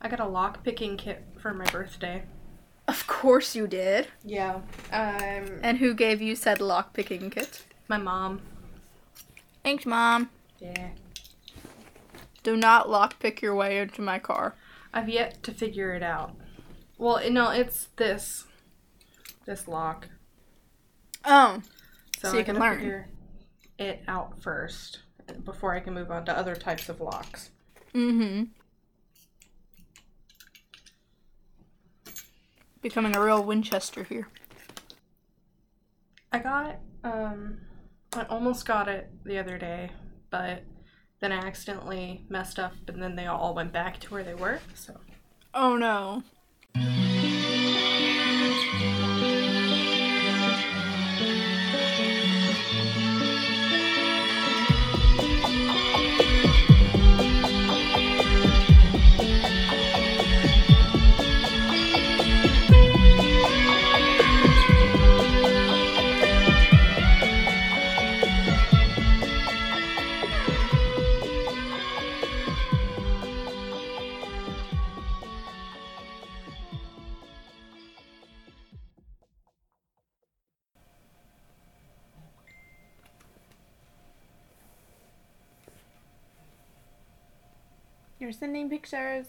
I got a lock picking kit for my birthday. Of course you did. Yeah. Um, And who gave you said lock picking kit? my mom. Thanks, mom. Yeah. Do not lock pick your way into my car. I've yet to figure it out. Well, it- no, it's this. This lock. Oh. So, So you I can learn. figure it out first before I can move on to other types of locks. Mm-hmm. Becoming a real Winchester here. I got um I almost got it the other day, but then I accidentally messed up and then they all went back to where they were. So Oh no. You're sending pictures.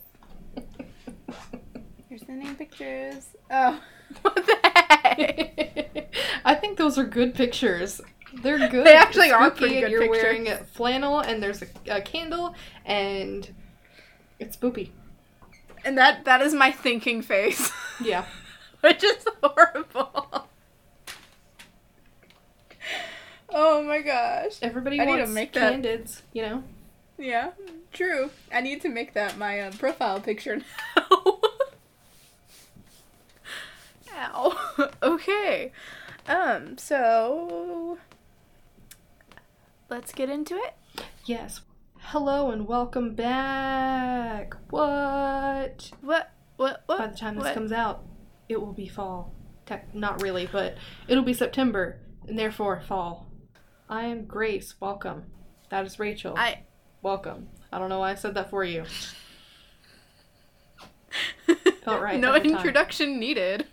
You're sending pictures. Oh. What the heck? I think those are good pictures. They're good. They actually are pretty good You're pictures. wearing flannel and there's a, a candle and it's spoopy. And that that is my thinking face. Yeah. Which is horrible. Oh my gosh. Everybody I need to wants make that- candids, you know. Yeah, true. I need to make that my uh, profile picture now. Ow. okay. Um, so let's get into it. Yes. Hello and welcome back. What? What what what By the time this what? comes out, it will be fall. Tech, not really, but it'll be September, and therefore fall. I am Grace. Welcome. That is Rachel. I Welcome. I don't know why I said that for you. Felt right no introduction needed.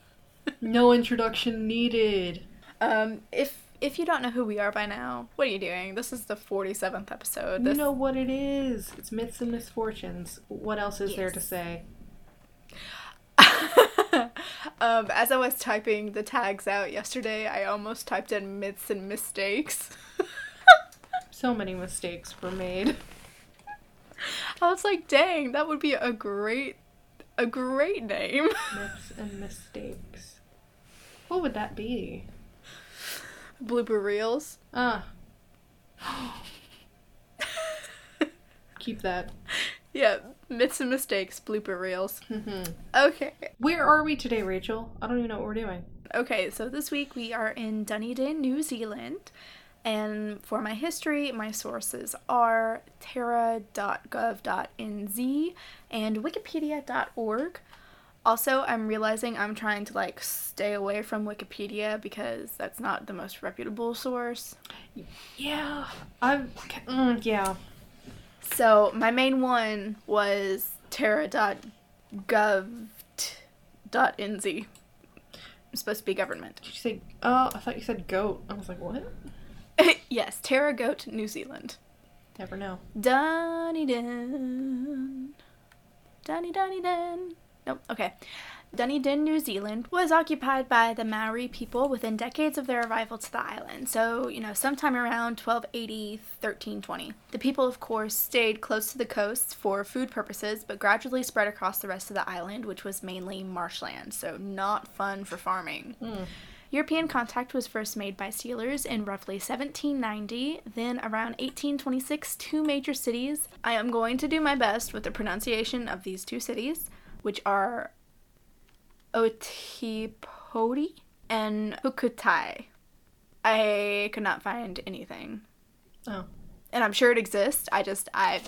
No introduction needed. Um, if if you don't know who we are by now, what are you doing? This is the forty seventh episode. This You know what it is. It's myths and misfortunes. What else is there to say? um, as I was typing the tags out yesterday, I almost typed in myths and mistakes. So many mistakes were made. I was like, dang, that would be a great, a great name. Myths and mistakes. What would that be? Blooper reels. Ah. Keep that. Yeah, myths and mistakes, blooper reels. Mhm. Okay. Where are we today, Rachel? I don't even know what we're doing. Okay, so this week we are in Dunedin, New Zealand. And for my history, my sources are terra.gov.nz and wikipedia.org. Also, I'm realizing I'm trying to like stay away from Wikipedia because that's not the most reputable source. Yeah. I'm. Mm, yeah. So, my main one was terra.gov.nz. It's supposed to be government. Did you say? Oh, I thought you said goat. I was like, what? yes, Terra Goat, New Zealand. Never know. Dunedin. Dunedin. Nope, okay. Dunedin, New Zealand was occupied by the Maori people within decades of their arrival to the island. So, you know, sometime around 1280, 1320. The people, of course, stayed close to the coast for food purposes, but gradually spread across the rest of the island, which was mainly marshland. So, not fun for farming. Mm. European contact was first made by sealers in roughly 1790. Then, around 1826, two major cities. I am going to do my best with the pronunciation of these two cities, which are Otipoti and Hukutai. I could not find anything. Oh. And I'm sure it exists. I just, I,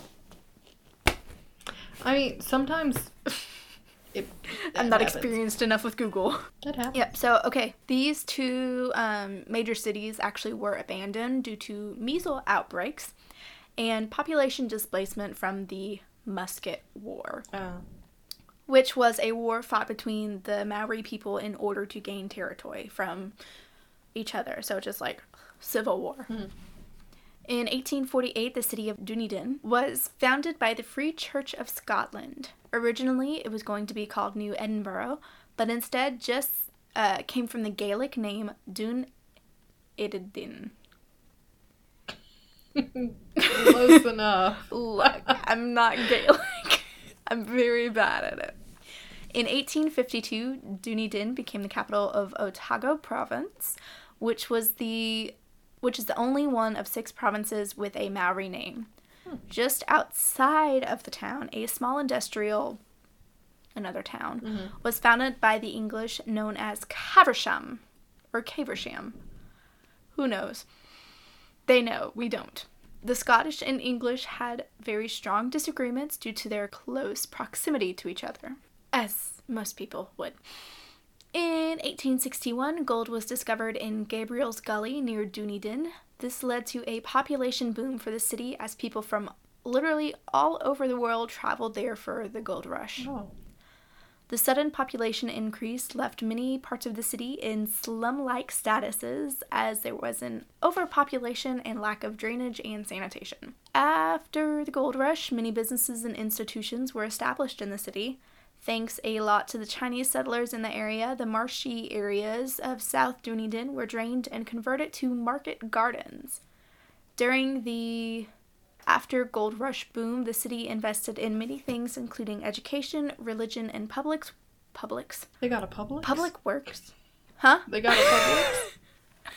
I mean, sometimes. It, I'm not happens. experienced enough with Google. That happens. Yep. So, okay, these two um, major cities actually were abandoned due to measles outbreaks and population displacement from the Musket War. Oh. which was a war fought between the Maori people in order to gain territory from each other. So just like civil war. In 1848, the city of Dunedin was founded by the Free Church of Scotland. Originally, it was going to be called New Edinburgh, but instead just uh, came from the Gaelic name Dun Edidin. Close enough. Look, I'm not Gaelic. I'm very bad at it. In 1852, Dunedin became the capital of Otago province, which was the which is the only one of six provinces with a Maori name. Just outside of the town, a small industrial another town mm-hmm. was founded by the English known as Caversham or Caversham. Who knows? They know, we don't. The Scottish and English had very strong disagreements due to their close proximity to each other, as most people would. In 1861, gold was discovered in Gabriel's Gully near Dunedin. This led to a population boom for the city as people from literally all over the world traveled there for the gold rush. Oh. The sudden population increase left many parts of the city in slum like statuses as there was an overpopulation and lack of drainage and sanitation. After the gold rush, many businesses and institutions were established in the city. Thanks a lot to the Chinese settlers in the area, the marshy areas of South Dunedin were drained and converted to market gardens. During the after gold rush boom, the city invested in many things including education, religion, and publics publics They got a Publix? public works. Huh? They got a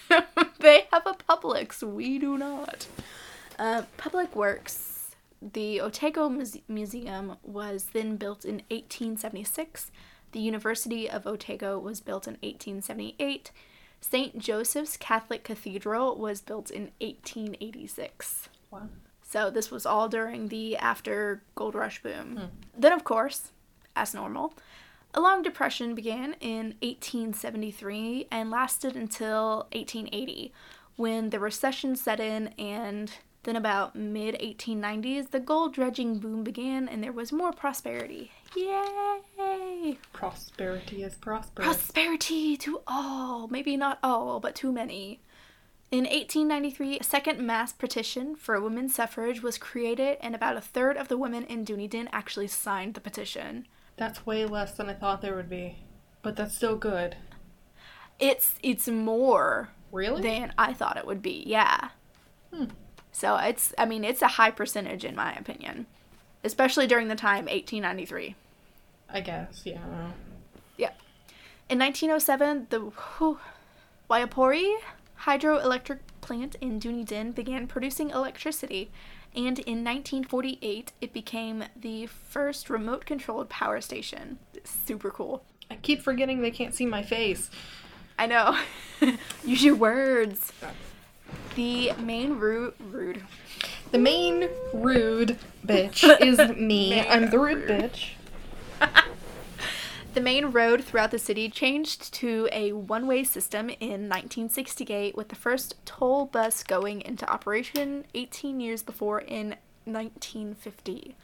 public? they have a Publix. We do not. Uh, public works. The Otago Muse- Museum was then built in 1876. The University of Otago was built in 1878. St. Joseph's Catholic Cathedral was built in 1886. wow. So this was all during the after gold rush boom. Hmm. Then, of course, as normal, a long depression began in 1873 and lasted until 1880, when the recession set in, and then about mid 1890s, the gold dredging boom began, and there was more prosperity. Yay! Prosperity is prosperous. Prosperity to all, maybe not all, but too many. In 1893, a second mass petition for women's suffrage was created, and about a third of the women in Dunedin actually signed the petition. That's way less than I thought there would be. But that's still good. It's it's more Really? than I thought it would be. Yeah. Hmm. So it's I mean it's a high percentage in my opinion, especially during the time 1893. I guess, yeah. I. In 1907, the whew, Waipori hydroelectric plant in Dunedin began producing electricity, and in 1948 it became the first remote controlled power station. Super cool. I keep forgetting they can't see my face. I know. Use your words. The main route rude. The main rude bitch is me. I'm the rude rude. bitch. The main road throughout the city changed to a one way system in 1968, with the first toll bus going into operation 18 years before in 1950.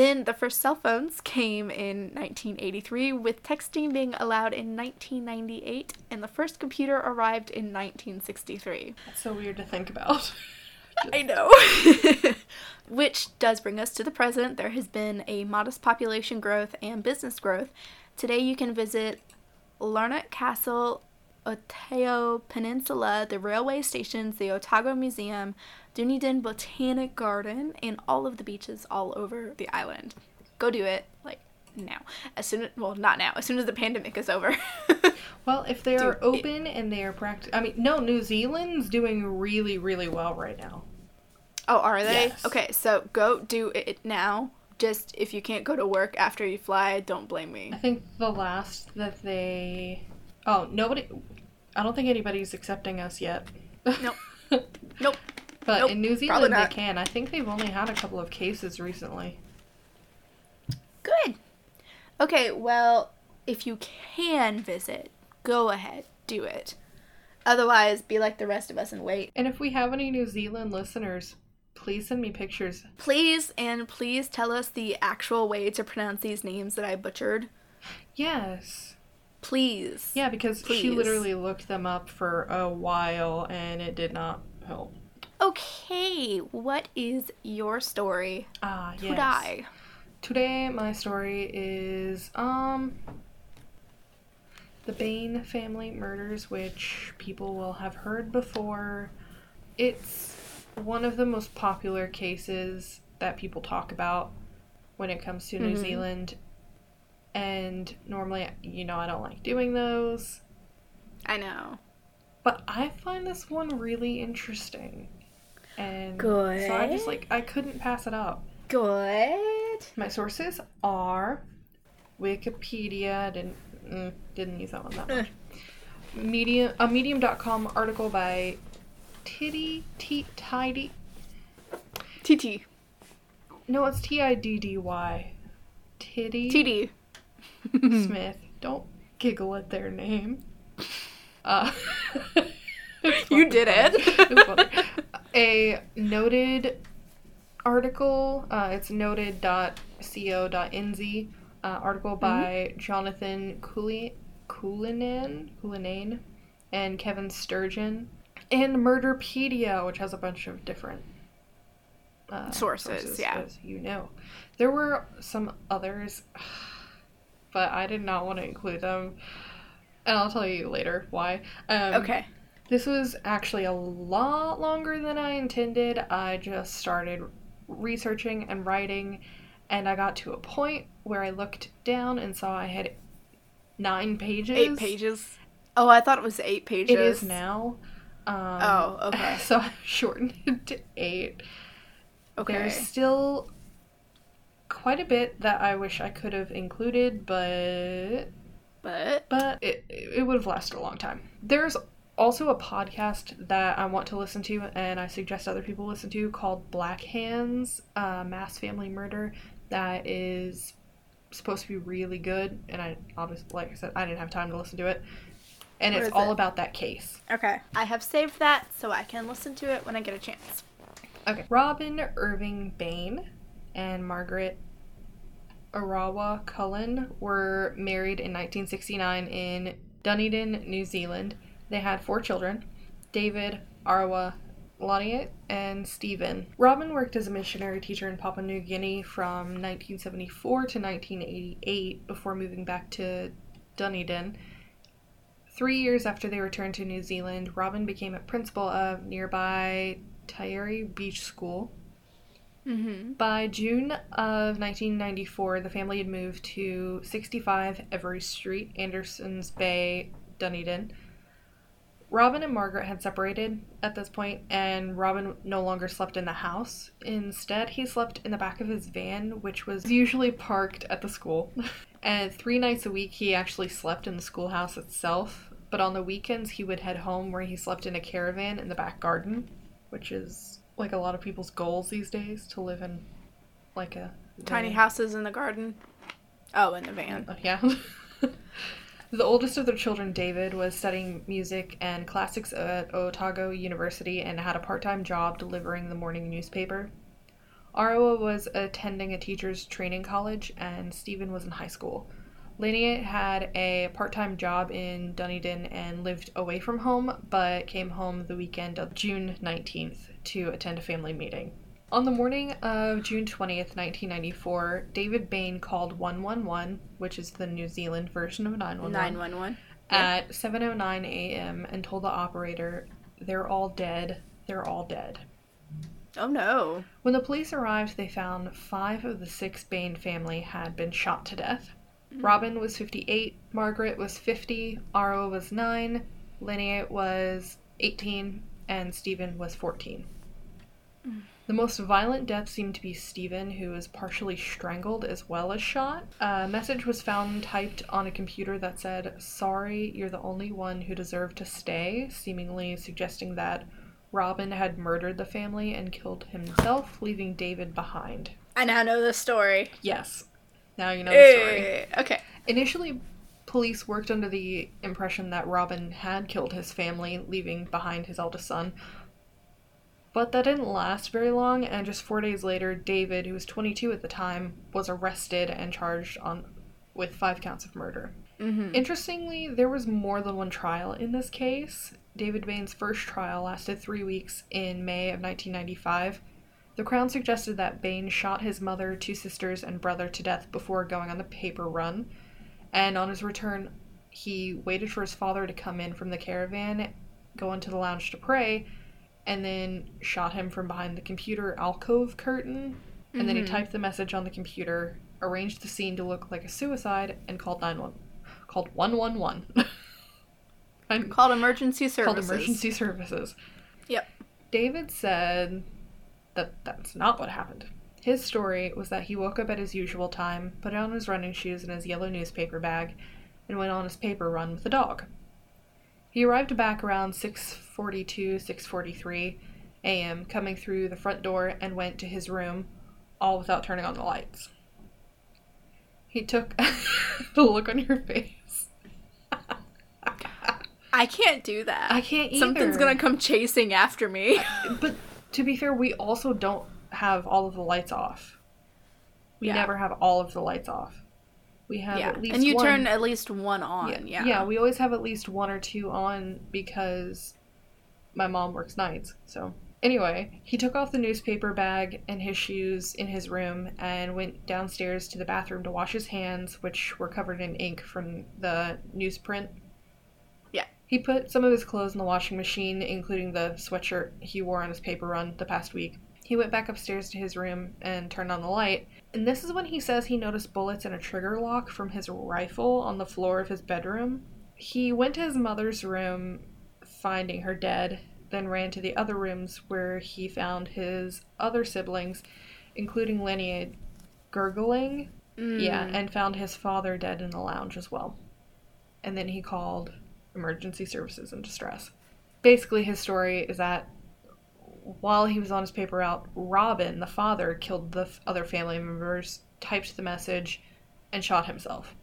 Then the first cell phones came in 1983, with texting being allowed in 1998, and the first computer arrived in 1963. That's so weird to think about. I know. Which does bring us to the present. There has been a modest population growth and business growth. Today you can visit Larnach Castle, Oteo Peninsula, the railway stations, the Otago Museum, Dunedin Botanic Garden, and all of the beaches all over the island. Go do it, like now. As soon as, well, not now, as soon as the pandemic is over. well, if they are Dude, it- open and they are practic I mean, no, New Zealand's doing really, really well right now. Oh, are they? Yes. Okay, so go do it now. Just if you can't go to work after you fly, don't blame me. I think the last that they. Oh, nobody. I don't think anybody's accepting us yet. Nope. Nope. But Nope, in New Zealand, they can. I think they've only had a couple of cases recently. Good. Okay, well, if you can visit, go ahead, do it. Otherwise, be like the rest of us and wait. And if we have any New Zealand listeners, please send me pictures. Please, and please tell us the actual way to pronounce these names that I butchered. Yes. Please. Yeah, because she literally looked them up for a while and it did not help. Okay, what is your story Ah, yes. today? Today my story is um the Bain family murders, which people will have heard before. It's one of the most popular cases that people talk about when it comes to New Mhm. Zealand. And normally, you know, I don't like doing those, I know. but I find this one really interesting. And so I just like I couldn't pass it up. Good. My sources are Wikipedia. Didn't mm, didn't use that one that much. Medium a medium.com article by Titty T Tidy. TT. No, it's T I D D Y. Titty. TD. Smith. Don't giggle at their name. Uh, You did it. Funny. A noted article. Uh, it's noted.co.nz. Uh, article by Jonathan Couli- Coulinen, Coulinane and Kevin Sturgeon. And Murderpedia, which has a bunch of different uh, Sources, yeah. as you know. There were some others, but I did not want to include them. And I'll tell you later why. Um, okay. This was actually a lot longer than I intended. I just started researching and writing, and I got to a point where I looked down and saw I had nine pages. Eight pages. Oh, I thought it was eight pages. It is now. Um, Oh, okay. So I shortened it to eight. Okay. There's still quite a bit that I wish I could have included, but But but it, it would have lasted a long time. There's also a podcast that I want to listen to and I suggest other people listen to called Black Hands uh, Mass Family Murder that is supposed to be really good and I obviously like I said I didn't have time to listen to it and What it's all it? about that case. okay, I have saved that so I can listen to it when I get a chance. Okay. Robin Irving Bain and Margaret Arawa Cullen were married in 1969 in Dunedin, New Zealand. They had four children David, Arawa, Laniet, and Stephen. Robin worked as a missionary teacher in Papua New Guinea from 1974 to 1988 before moving back to Dunedin. Three years after they returned to New Zealand, Robin became a principal of nearby Taieri Beach School. Mm-hmm. By June of 1994, the family had moved to 65 Every Street, Andersons Bay, Dunedin. Robin and Margaret had separated at this point, and Robin no longer slept in the house. Instead, he slept in the back of his van, which was usually parked at the school. and three nights a week, he actually slept in the schoolhouse itself. But on the weekends, he would head home where he slept in a caravan in the back garden, which is like a lot of people's goals these days to live in like a Tiny houses in the garden. Oh, in the van. Yeah. the oldest of their children, David, was studying music and classics at Otago University and had a part time job delivering the morning newspaper. Arawa was attending a teacher's training college, and Stephen was in high school. Linnea had a part time job in Dunedin and lived away from home, but came home the weekend of June 19th to attend a family meeting. On the morning of June 20th, 1994, David Bain called 111, which is the New Zealand version of 911, 911. at 7:09 a.m. and told the operator, "They're all dead. They're all dead." Oh no. When the police arrived, they found 5 of the 6 Bain family had been shot to death. Mm. Robin was 58, Margaret was 50, Aro was 9, Linnea was 18, and Stephen was 14. Mm. The most violent death seemed to be Stephen, who was partially strangled as well as shot. A message was found typed on a computer that said, Sorry, you're the only one who deserved to stay, seemingly suggesting that Robin had murdered the family and killed himself, leaving David behind. I now know the story. Yes. Now you know the story. Okay. Initially, police worked under the impression that Robin had killed his family, leaving behind his eldest son. But that didn't last very long, and just four days later, David, who was 22 at the time, was arrested and charged on with five counts of murder. Mm-hmm. Interestingly, there was more than one trial in this case. David Bain's first trial lasted three weeks in May of 1995. The Crown suggested that Bain shot his mother, two sisters, and brother to death before going on the paper run. And on his return, he waited for his father to come in from the caravan, go into the lounge to pray, and then shot him from behind the computer alcove curtain. And then he Mhm. typed the message on the computer, arranged the scene to look like a suicide, and called 911. Called 111. and Called emergency services. called emergency services. Yep. David said that that's not what happened. His story was that he woke up at his usual time, put on his running shoes and his yellow newspaper bag, and went on his paper run with the dog. He arrived back around 6:42, 6:43 a.m., coming through the front door and went to his room, all without turning on the lights. He took the look on your face. I can't do that. I can't either. Something's gonna come chasing after me. But to be fair, we also don't have all of the lights off. We Yeah. never have all of the lights off. We have yeah, at least and you one. turn at least one on. Yeah. yeah, we always have at least one or two on because my mom works nights. So anyway, he took off the newspaper bag and his shoes in his room and went downstairs to the bathroom to wash his hands, which were covered in ink from the newsprint. Yeah. He put some of his clothes in the washing machine, including the sweatshirt he wore on his paper run the past week. He went back upstairs to his room and turned on the light. And this is when he says he noticed bullets in a trigger lock from his rifle on the floor of his bedroom. He went to his mother's room, finding her dead, then ran to the other rooms where he found his other siblings, including Linnea gurgling. Mm. Yeah, and found his father dead in the lounge as well. And then he called emergency services in distress. Basically, his story is that while he was on his paper route, Robin, the father, killed the f- other family members, typed the message, and shot himself.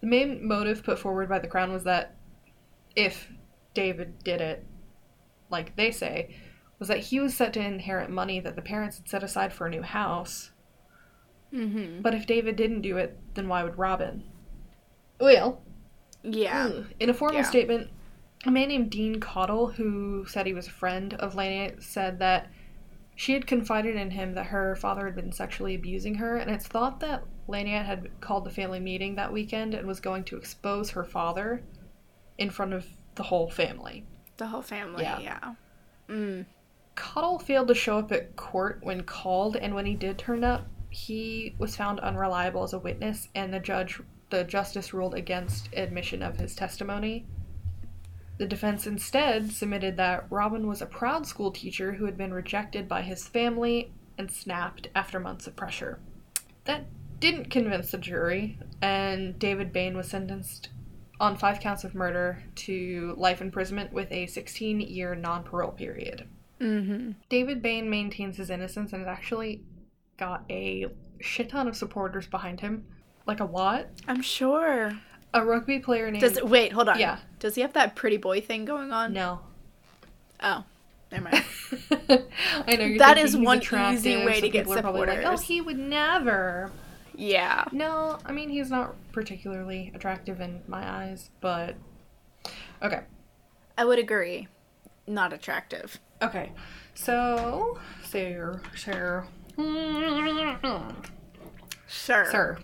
The main motive put forward by the Crown was that if David did it, like they say, was that he was set to inherit money that the parents had set aside for a new house. Mm-hmm. But if David didn't do it, then why would Robin? Well, Yeah. In a formal Yeah. statement, a man named Dean Cottle, who said he was a friend of Lania, said that she had confided in him that her father had been sexually abusing her, and it's thought that Lania had called the family meeting that weekend and was going to expose her father in front of the whole family. The whole family. Yeah. Yeah. Mm. Cottle failed to show up at court when called, and when he did turn up, he was found unreliable as a witness, and the judge, the justice ruled against admission of his testimony. The defense instead submitted that Robin was a proud school teacher who had been rejected by his family and snapped after months of pressure. That didn't convince the jury, and David Bain was sentenced on five counts of murder to life imprisonment with a 16 year non parole period. Mm-hmm. David Bain maintains his innocence and has actually got a shit ton of supporters behind him. Like a lot. I'm sure. A rugby player named. Does wait, hold on. Yeah. Does he have that pretty boy thing going on? No. Oh. Never mind. I know you're That he's one easy way so to get probably like, oh, he would never. yeah. No, I mean he's not particularly attractive in my eyes, but okay. I would agree. Not attractive. Okay. So, sir, sir, Sure. sir,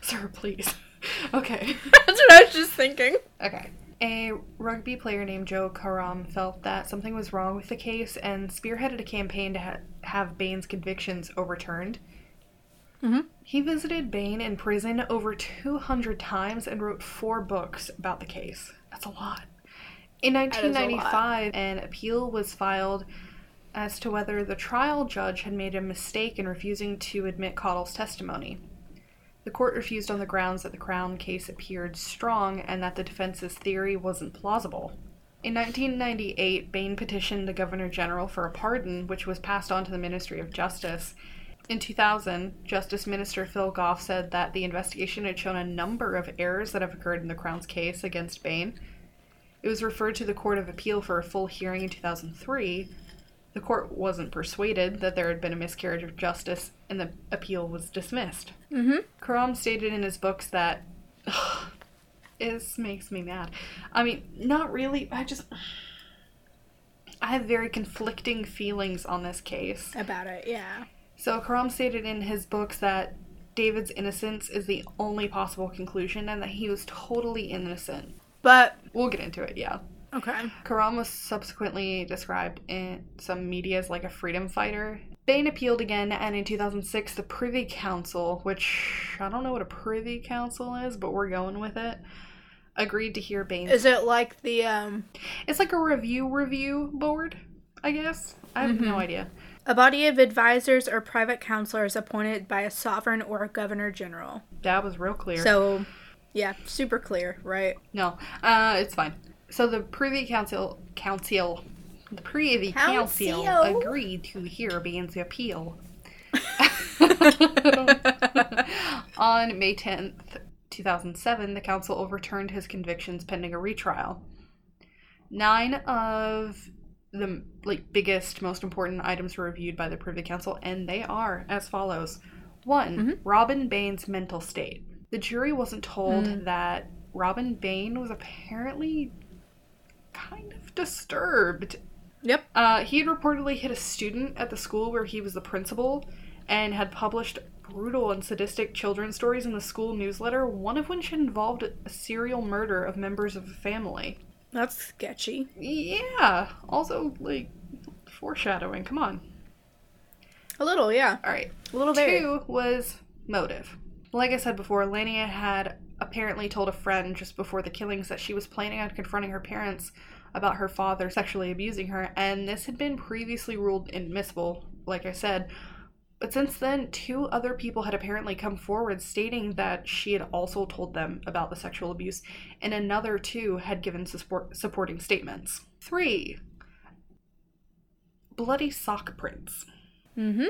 sir, please. Okay. That's what I was just thinking. Okay. A rugby player named Joe Karam felt that something was wrong with the case and spearheaded a campaign to ha- have Bain's convictions overturned. Mhm. He visited Bain in prison over 200 times and wrote four books about the case. That's a lot. In is a lot. 1995, an appeal was filed as to whether the trial judge had made a mistake in refusing to admit Cottle's testimony. The court refused on the grounds that the Crown case appeared strong and that the defense's theory wasn't plausible. In 1998, Bain petitioned the Governor General for a pardon, which was passed on to the Ministry of Justice. In 2000, Justice Minister Phil Goff said that the investigation had shown a number of errors that have occurred in the Crown's case against Bain. It was referred to the Court of Appeal for a full hearing in 2003, The court wasn't persuaded that there had been a miscarriage of justice, and the appeal was dismissed. Mm-hmm. Karam stated in his books that this makes me mad. I mean, not really. I just I have very conflicting feelings on this case. About it, yeah. So Karam stated in his books that David's innocence is the only possible conclusion and that he was totally innocent. But We'll get into it, yeah. okay. Karam was subsequently described in some media as like a freedom fighter. Bain appealed again, and in 2006, the Privy Council, which I don't know what a Privy Council is, but we're going with it, agreed to hear Bain's. Is it like the um it's like a review review board, I guess. I have no Mhm. idea. a body of advisors or private counselors appointed by a sovereign or a governor general? That was real clear. So, yeah, super clear, right? No, uh, it's fine. So the Privy Council, Council, the Privy Council, Council. agreed to hear Bain's appeal on May tenth, two thousand seven. The council overturned his convictions pending a retrial. Nine of the like biggest, most important items were reviewed by the Privy Council, and they are as follows: one, Mhm. Robin Bain's mental state. The jury wasn't told Mm. that Robin Bain was apparently kind of disturbed. Yep. Uh, he had reportedly hit a student at the school where he was the principal and had published brutal and sadistic children's stories in the school newsletter, one of which involved a serial murder of members of the family. That's sketchy. Yeah, also, like, foreshadowing. Come on. A little, yeah. All right. A little bit. Two was motive. Like I said before, Lania had apparently told a friend just before the killings that she was planning on confronting her parents about her father sexually abusing her, and this had been previously ruled admissible, like I said. But since then, two other people had apparently come forward stating that she had also told them about the sexual abuse, and another two had given support- supporting statements. Three, bloody sock prints. Mm-hmm.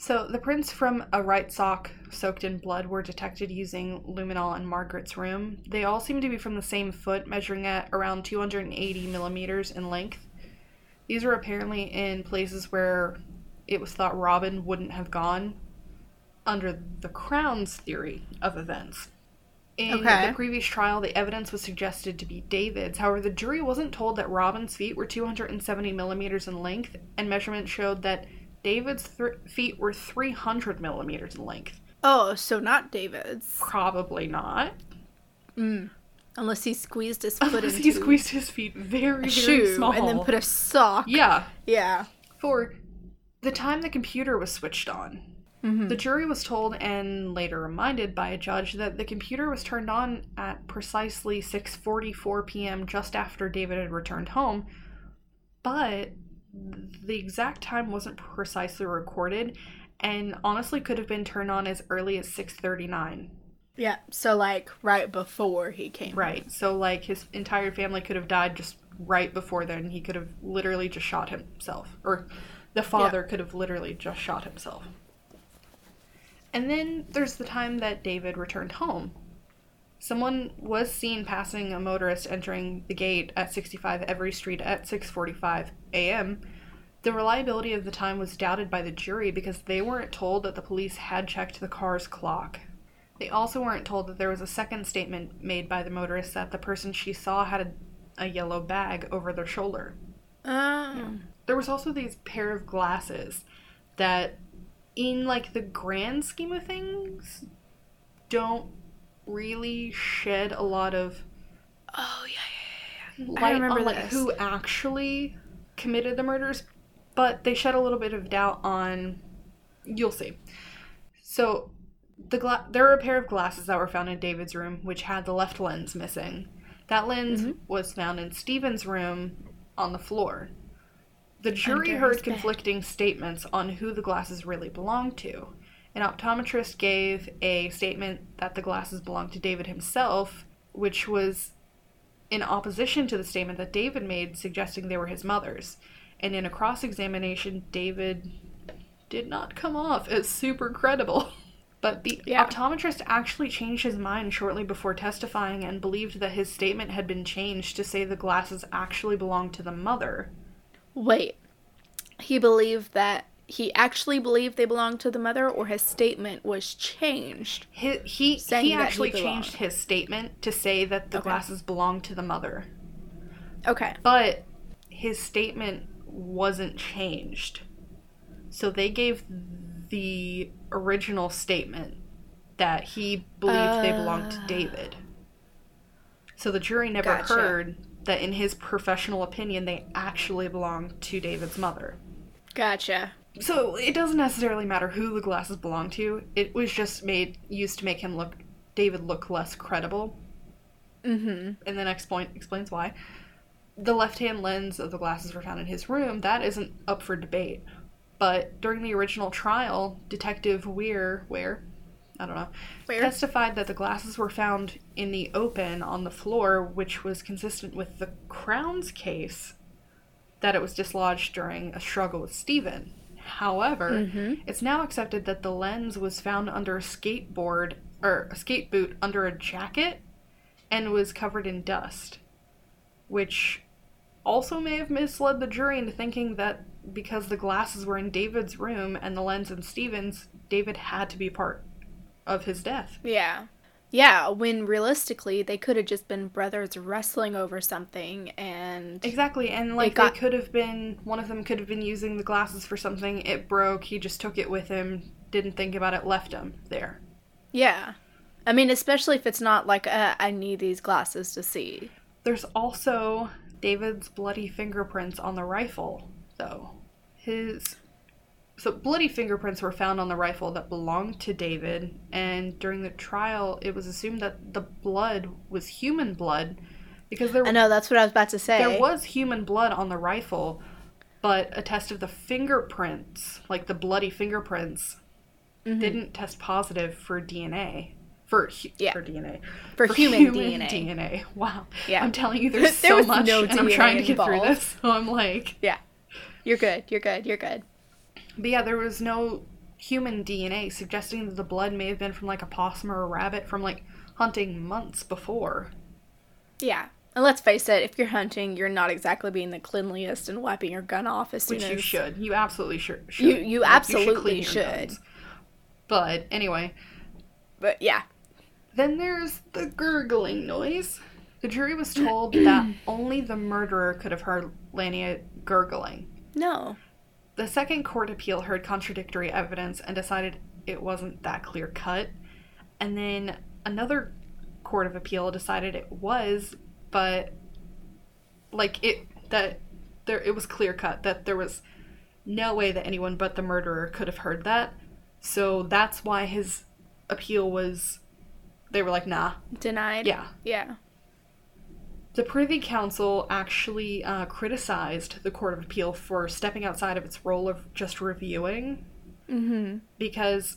So, the prints from a right sock soaked in blood were detected using luminol in Margaret's room. They all seem to be from the same foot, measuring at around 280 millimeters in length. These were apparently in places where it was thought Robin wouldn't have gone under the Crown's theory of events. In Okay. the previous trial, the evidence was suggested to be David's. However, the jury wasn't told that Robin's feet were 270 millimeters in length, and measurements showed that David's th- feet were 300 millimeters in length. Oh, so not David's. Probably not. Mm. Unless he squeezed his foot Unless he squeezed his feet very, very shoe small. and then put a sock. yeah. Yeah. For the time the computer was switched on, Mm-hmm. the jury was told and later reminded by a judge that the computer was turned on at precisely 6:44 p.m. just after David had returned home, but the exact time wasn't precisely recorded and honestly could have been turned on as early as 6:39. Yeah. So like right before he came. Right. So like his entire family could have died just right before then. He could have literally just shot himself or the father could have literally just shot himself. And then there's the time that David returned home. Someone was seen passing a motorist entering the gate at 65 Every Street at 6:45 a.m. The reliability of the time was doubted by the jury because they weren't told that the police had checked the car's clock. They also weren't told that there was a second statement made by the motorist that the person she saw had a, a yellow bag over their shoulder. Um. There was also these pair of glasses that, in like the grand scheme of things, don't really shed a lot of Oh yeah, yeah, yeah. light remember on like this. who actually committed the murders, but they shed a little bit of doubt on. You'll see. So, the gla- there were a pair of glasses that were found in David's room, which had the left lens missing. That lens Mhm. was found in Stephen's room on the floor. The jury Under heard conflicting statements on who the glasses really belonged to. An optometrist gave a statement that the glasses belonged to David himself, which was in opposition to the statement that David made suggesting they were his mother's. And in a cross examination, David did not come off as super credible. But the Yeah. optometrist actually changed his mind shortly before testifying and believed that his statement had been changed to say the glasses actually belonged to the mother. Wait. he believed that he actually believed they belonged to the mother, or his statement was changed. He he, he that he actually changed his statement to say that the Okay. glasses belonged to the mother. Okay. But his statement wasn't changed. So they gave the original statement that he believed they belonged to Uh. David. So the jury never Gotcha. heard that in his professional opinion they actually belonged to David's mother. Gotcha. So it doesn't necessarily matter who the glasses belong to. It was just made used to make him look David look less credible Mm-hmm. and the next point explains why. The left hand lens of the glasses were found in his room. That isn't up for debate. But during the original trial, Detective Weir, Ware, I don't know, Where? testified that the glasses were found in the open on the floor, which was consistent with the Crown's case that it was dislodged during a struggle with Stephen. However, Mhm. it's now accepted that the lens was found under a skateboard or a skate boot under a jacket and was covered in dust, which also may have misled the jury into thinking that because the glasses were in David's room and the lens in Steven's, David had to be part of his death. Yeah. Yeah, when realistically they could have just been brothers wrestling over something and Exactly, and like got- they could have been one of them could have been using the glasses for something. It broke. He just took it with him. Didn't think about it. Left them there. yeah. I mean, especially if it's not like uh, I need these glasses to see. There's also David's bloody fingerprints on the rifle, though. His so bloody fingerprints were found on the rifle that belonged to David, and during the trial, it was assumed that the blood was human blood because there I know that's what I was about to say. there was human blood on the rifle, but a test of the fingerprints, like the bloody fingerprints, Mhm. didn't test positive for DNA. For hu- Yeah. for DNA. For human DNA. DNA. Wow. Yeah. I'm telling you, there's There so much, no and I'm trying to get through this. So I'm like, yeah. You're good. You're good. You're good. But yeah, there was no human DNA, suggesting that the blood may have been from like a possum or a rabbit from like hunting months before. Yeah. And let's face it, if you're hunting, you're not exactly being the cleanliest and wiping your gun off as soon Which as you should. You absolutely should. You- should. you Like, absolutely clean your should. But anyway, But yeah. then there's the gurgling noise. The jury was told that only the murderer could have heard Lania gurgling. No. The second court appeal heard contradictory evidence and decided it wasn't that clear cut. And then another court of appeal decided it was, but like it that there it was clear cut that there was no way that anyone but the murderer could have heard that. So that's why his appeal was they were like, nah. Denied. Yeah. Yeah. The Privy Council actually uh, criticized the Court of Appeal for stepping outside of its role of just reviewing Mm-hmm. because,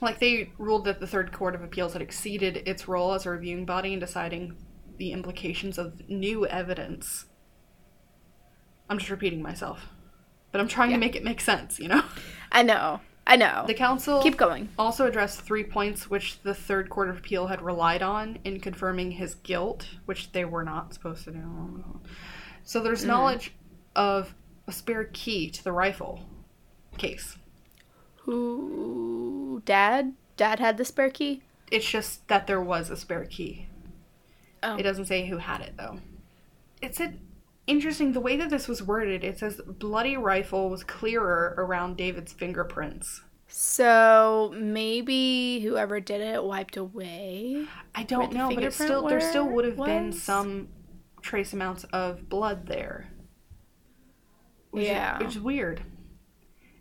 like, they ruled that the Third Court of Appeals had exceeded its role as a reviewing body in deciding the implications of new evidence. I'm just repeating myself, but I'm trying Yeah. to make it make sense, you know? I know. I know. The Council Keep going. also addressed three points which the Third Court of Appeal had relied on in confirming his guilt, which they were not supposed to do. So there's Mm. knowledge of a spare key to the rifle case. Who? Dad? Dad had the spare key? It's just that there was a spare key. Oh. It doesn't say who had it though. It said interesting the way that this was worded. It says bloody rifle was clearer around David's fingerprints. So maybe whoever did it wiped away. I don't know, but still there still would have been some trace amounts of blood there. Which is- Yeah. which is weird.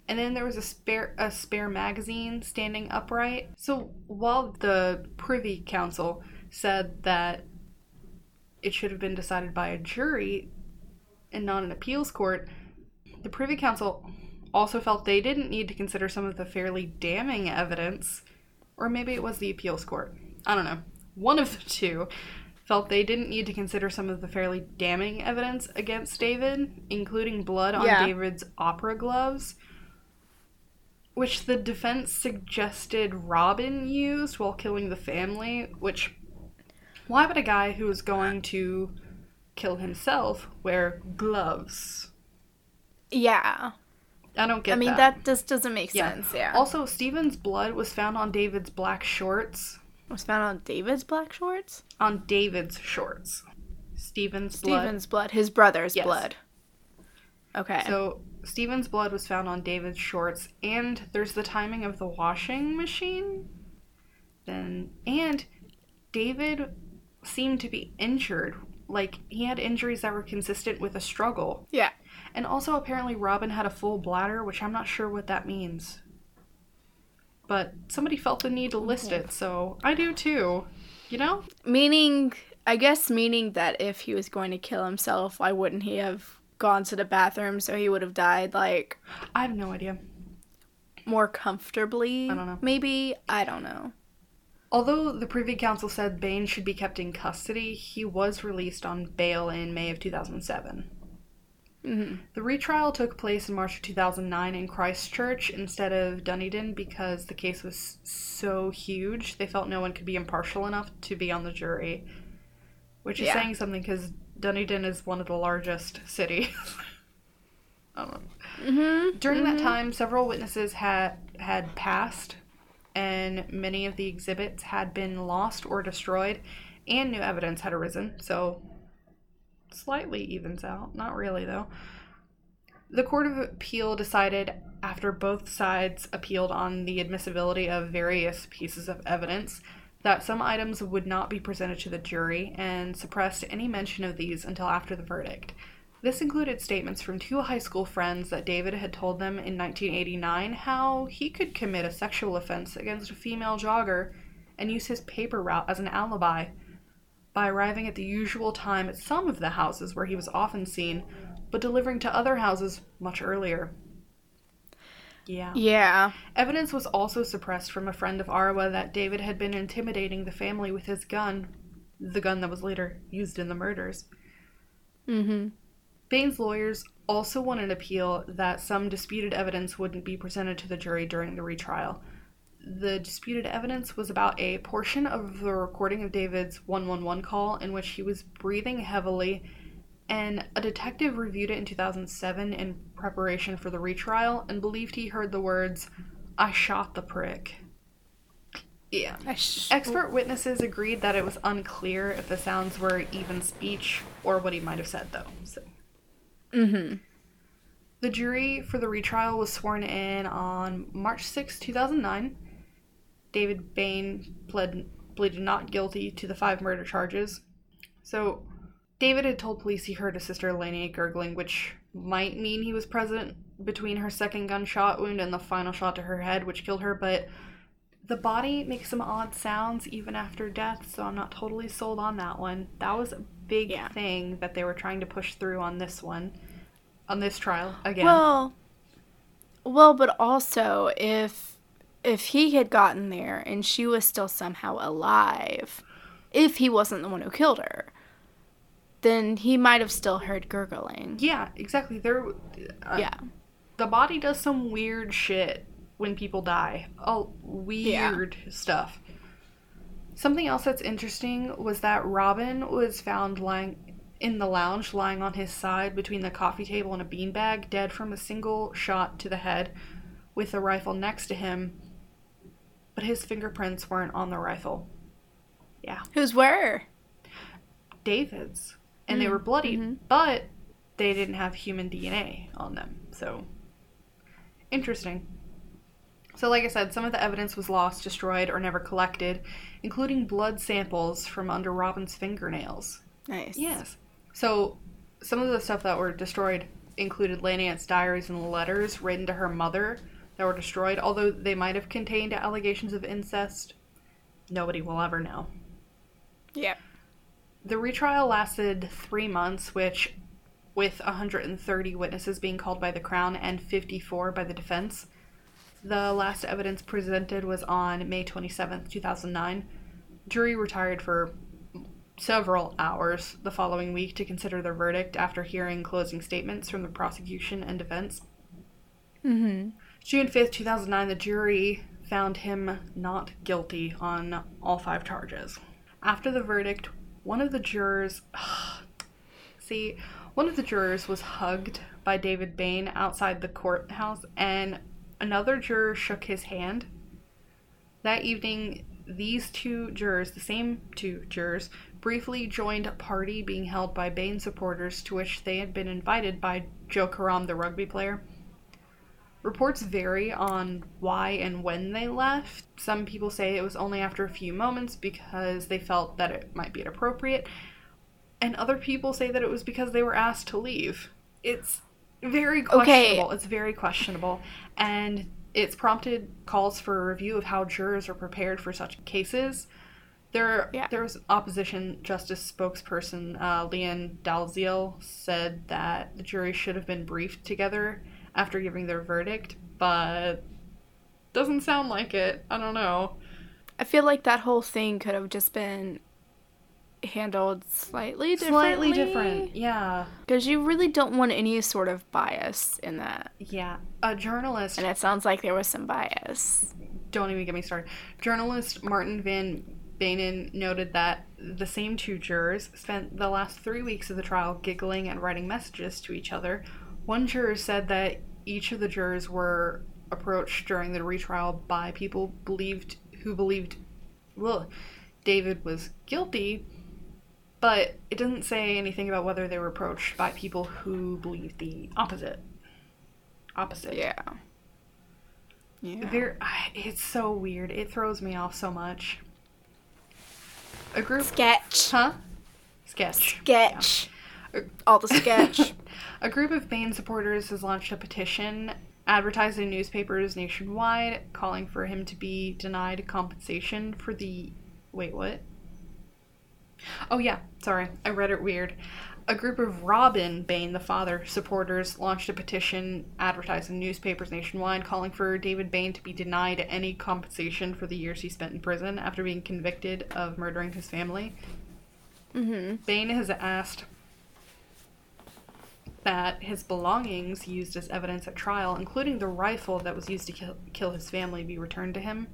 And then there was a spare a spare magazine standing upright. So while the Privy Council said that it should have been decided by a jury and not an appeals court, the Privy Council also felt they didn't need to consider some of the fairly damning evidence, or maybe it was the appeals court. I don't know. One of the two felt they didn't need to consider some of the fairly damning evidence against David, including blood on Yeah. David's opera gloves, which the defense suggested Robin used while killing the family, which why would a guy who is going to kill himself wear gloves? Yeah. I don't get I mean, that. that just doesn't make Yeah. sense. Yeah. Also, Steven's blood was found on David's black shorts. was found on David's black shorts? On David's shorts. Steven's blood. Steven's blood. His brother's Yes. blood. Okay. So Steven's blood was found on David's shorts, and there's the timing of the washing machine. Then and David seemed to be injured. Like he had injuries that were consistent with a struggle. yeah. And also apparently Robin had a full bladder, which I'm not sure what that means. But somebody felt the need to list it, so I do too. You know? Meaning, I guess, meaning that if he was going to kill himself, why wouldn't he have gone to the bathroom so he would have died, like, I have no idea. more comfortably? I don't know. Maybe? I don't know. Although the Privy Council said Bain should be kept in custody, he was released on bail in May of 2007. hmm The retrial took place in March of 2009 in Christchurch instead of Dunedin because the case was so huge. They felt no one could be impartial enough to be on the jury. Which is Yeah. saying something because Dunedin is one of the largest cities. I don't know. hmm During that time, several witnesses had had passed, and many of the exhibits had been lost or destroyed, and new evidence had arisen. So, slightly evens out. Not really, though. The Court of Appeal decided, after both sides appealed on the admissibility of various pieces of evidence, that some items would not be presented to the jury and suppressed any mention of these until after the verdict. This included statements from two high school friends that David had told them in 1989 how he could commit a sexual offense against a female jogger and use his paper route as an alibi by arriving at the usual time at some of the houses where he was often seen, but delivering to other houses much earlier. Yeah. Yeah. Evidence was also suppressed from a friend of Arawa that David had been intimidating the family with his gun, the gun that was later used in the murders. hmm Bain's lawyers also won an appeal that some disputed evidence wouldn't be presented to the jury during the retrial. The disputed evidence was about a portion of the recording of David's 111 call in which he was breathing heavily, and a detective reviewed it in 2007 in preparation for the retrial and believed he heard the words, I shot the prick. Yeah. Sh- Expert witnesses agreed that it was unclear if the sounds were even speech or what he might have said, though. So. Hmm The jury for the retrial was sworn in on March 6, 2009. David Bain pled pleaded not guilty to the five murder charges. So, David had told police he heard his sister Elena gurgling, which might mean he was present between her second gunshot wound and the final shot to her head, which killed her, but the body makes some odd sounds even after death, so I'm not totally sold on that one. That was a big Yeah. thing that they were trying to push through on this one, on this trial again. Well, well, but also if if he had gotten there and she was still somehow alive, if he wasn't the one who killed her, then he might have still heard gurgling. yeah, exactly. There, uh, yeah. the body does some weird shit when people die. Oh, weird stuff. Something else that's interesting was that Robin was found lying in the lounge, lying on his side between the coffee table and a beanbag, dead from a single shot to the head, with a rifle next to him. But his fingerprints weren't on the rifle. Yeah, Whose were? David's, and they Mm, were bloodied, mhm. but they didn't have human DNA on them. So interesting. So, like I said, some of the evidence was lost, destroyed, or never collected, including blood samples from under Robin's fingernails. Nice. Yes. So, some of the stuff that were destroyed included Laniet's diaries and letters written to her mother that were destroyed, although they might have contained allegations of incest. Nobody will ever know. Yeah. The retrial lasted three months, which, with 130 witnesses being called by the Crown and 54 by the defense, the last evidence presented was on May 27th, 2009. Jury retired for several hours the following week to consider their verdict after hearing closing statements from the prosecution and defense. Mm-hmm. June 5th, 2009, the jury found him not guilty on all five charges. After the verdict, one of the jurors. See, one of the jurors was hugged by David Bain outside the courthouse, and another juror shook his hand. That evening, these two jurors, the same two jurors, briefly joined a party being held by Bain supporters to which they had been invited by Joe Karam, the rugby player. Reports vary on why and when they left. Some people say it was only after a few moments because they felt that it might be inappropriate, and other people say that it was because they were asked to leave. It's very questionable. Okay. It's very questionable, and it's prompted calls for a review of how jurors are prepared for such cases. There, yeah. there was opposition justice spokesperson uh, Lianne Dalziel said that the jury should have been briefed together after giving their verdict, but doesn't sound like it. I don't know. I feel like that whole thing could have just been handled slightly differently. Slightly different, yeah. Because you really don't want any sort of bias in that. Yeah. A journalist. And it sounds like there was some bias. Don't even get me started. Journalist Martin Van Beynen noted that the same two jurors spent the last three weeks of the trial giggling and writing messages to each other. One juror said that each of the jurors were approached during the retrial by people believed who believed well, David was guilty, but it doesn't say anything about whether they were approached by people who believed the opposite. Opposite. Yeah. Yeah. There, it's so weird. It throws me off so much. A group. Sketch. Huh? Sketch. Sketch. Yeah. All the sketch. a group of Bain supporters has launched a petition advertised in newspapers nationwide calling for him to be denied compensation for the. Wait, what? Oh, yeah, sorry, I read it weird. A group of Robin Bain, the father, supporters launched a petition advertised in newspapers nationwide calling for David Bain to be denied any compensation for the years he spent in prison after being convicted of murdering his family. Mm-hmm. Bain has asked that his belongings used as evidence at trial, including the rifle that was used to kill, kill his family, be returned to him.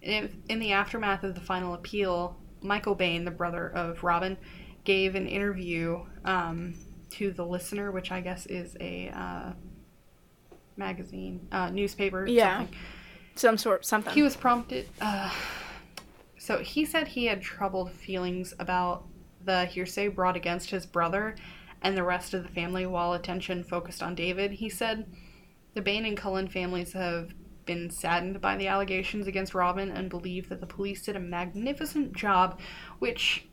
In, in the aftermath of the final appeal, Michael Bain, the brother of Robin, gave an interview um, to the Listener, which I guess is a uh, magazine, uh, newspaper. Yeah. Something. Some sort, something. He was prompted. Uh, so he said he had troubled feelings about the hearsay brought against his brother and the rest of the family while attention focused on David. He said the Bain and Cullen families have been saddened by the allegations against Robin and believe that the police did a magnificent job, which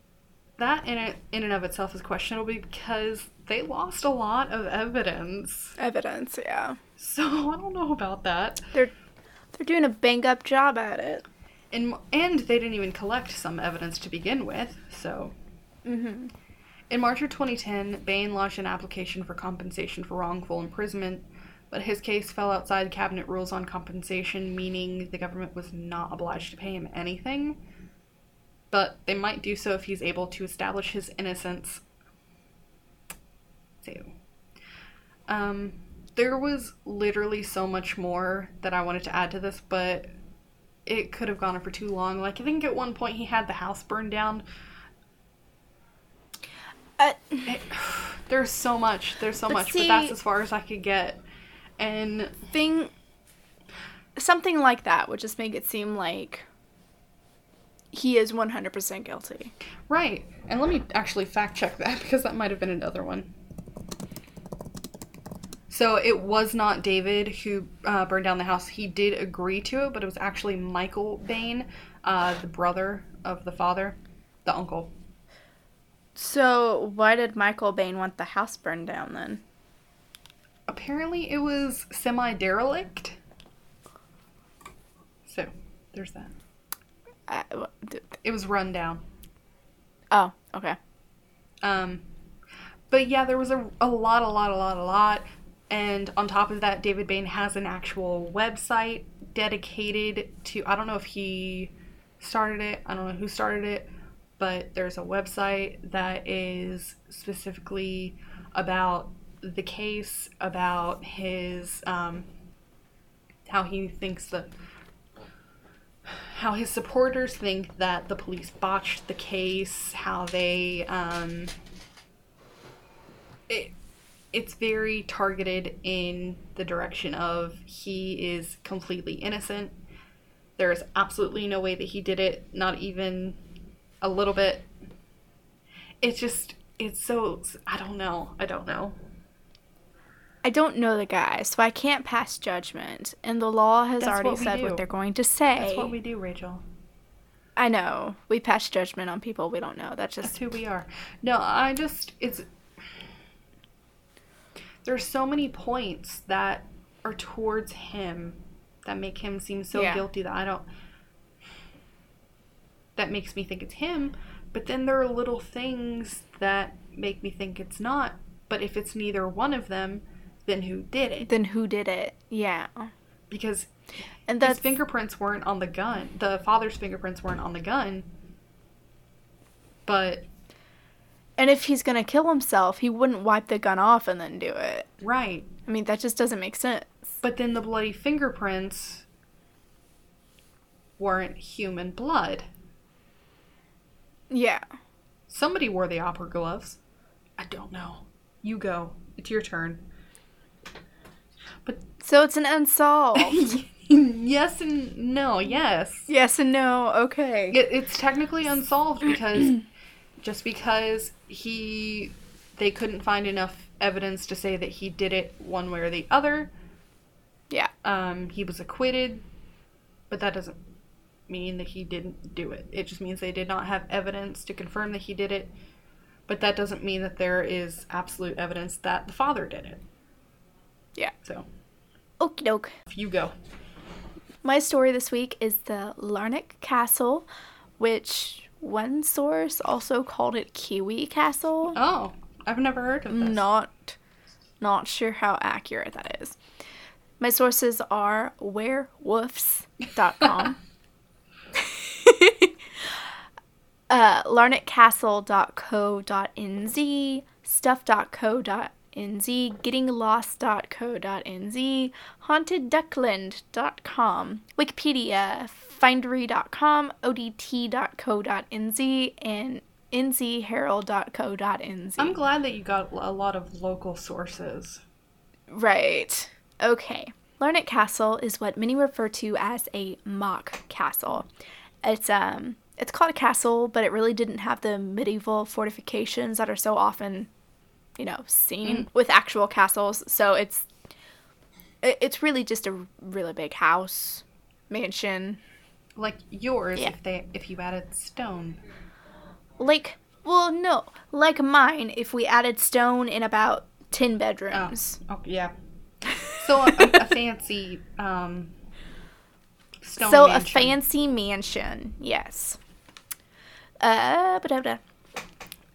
that in it, in and of itself is questionable because they lost a lot of evidence. Evidence, yeah. So I don't know about that. They're they're doing a bang up job at it. And and they didn't even collect some evidence to begin with, so. Mhm. In March of 2010, Bain launched an application for compensation for wrongful imprisonment but his case fell outside cabinet rules on compensation, meaning the government was not obliged to pay him anything. But they might do so if he's able to establish his innocence. So, um, there was literally so much more that I wanted to add to this, but it could have gone on for too long. Like, I think at one point he had the house burned down. Uh, it, there's so much. There's so much, see, but that's as far as I could get and thing something like that would just make it seem like he is 100% guilty. Right. And let me actually fact check that because that might have been another one. So it was not David who uh, burned down the house. He did agree to it, but it was actually Michael Bain, uh, the brother of the father, the uncle. So why did Michael Bain want the house burned down then? Apparently it was semi derelict. So there's that. Uh, it was run down. Oh, okay. Um, but yeah, there was a, a lot, a lot, a lot, a lot. And on top of that, David Bain has an actual website dedicated to, I don't know if he started it, I don't know who started it, but there's a website that is specifically about the case about his um, how he thinks that how his supporters think that the police botched the case, how they um, it, it's very targeted in the direction of he is completely innocent. There's absolutely no way that he did it, not even a little bit. It's just it's so I don't know. I don't know. I don't know the guy, so I can't pass judgment. And the law has That's already what said do. what they're going to say. That's what we do, Rachel. I know. We pass judgment on people we don't know. That's That's just who we are. No, I just it's there's so many points that are towards him that make him seem so Yeah. guilty that I don't that makes me think it's him, but then there are little things that make me think it's not. But if it's neither one of them, then who did it? then who did it? Yeah. Because And his fingerprints weren't on the gun. The father's fingerprints weren't on the gun. But and if he's gonna kill himself, he wouldn't wipe the gun off and then do it. right, I mean, that just doesn't make sense. But then the bloody fingerprints weren't human blood. Yeah. Somebody wore the opera gloves. I don't know. You go. It's your turn. So it's an unsolved. yes and no, yes. yes and no. Okay. It, it's technically unsolved because just because he they couldn't find enough evidence to say that he did it one way or the other. Yeah. Um, he was acquitted, but that doesn't mean that he didn't do it. It just means they did not have evidence to confirm that he did it, but that doesn't mean that there is absolute evidence that the father did it. Yeah. So, Okie doke. if you go. My story this week is the Larnach Castle, which one source also called it Kiwi Castle. Oh, I've never heard of this. Not not sure how accurate that is. My sources are werewolves.com. uh, stuff.co.nz, gettinglost.co.nz, hauntedduckland.com, Wikipedia, findery.com, odt.co.nz, and nzherald.co.nz. I'm glad that you got a lot of local sources. Right. Okay. Larnach Castle is what many refer to as a mock castle. It's um it's called a castle, but it really didn't have the medieval fortifications that are so often, you know, seen with actual castles. So it's it- it's really just a really big house, mansion. Like yours, Yeah. if they if you added stone. Like, well, no, like mine if we added stone in about 10 bedrooms. Oh, yeah. So a, a, fancy um, stone so a fancy mansion, yes. Uh, ba-da-ba-da.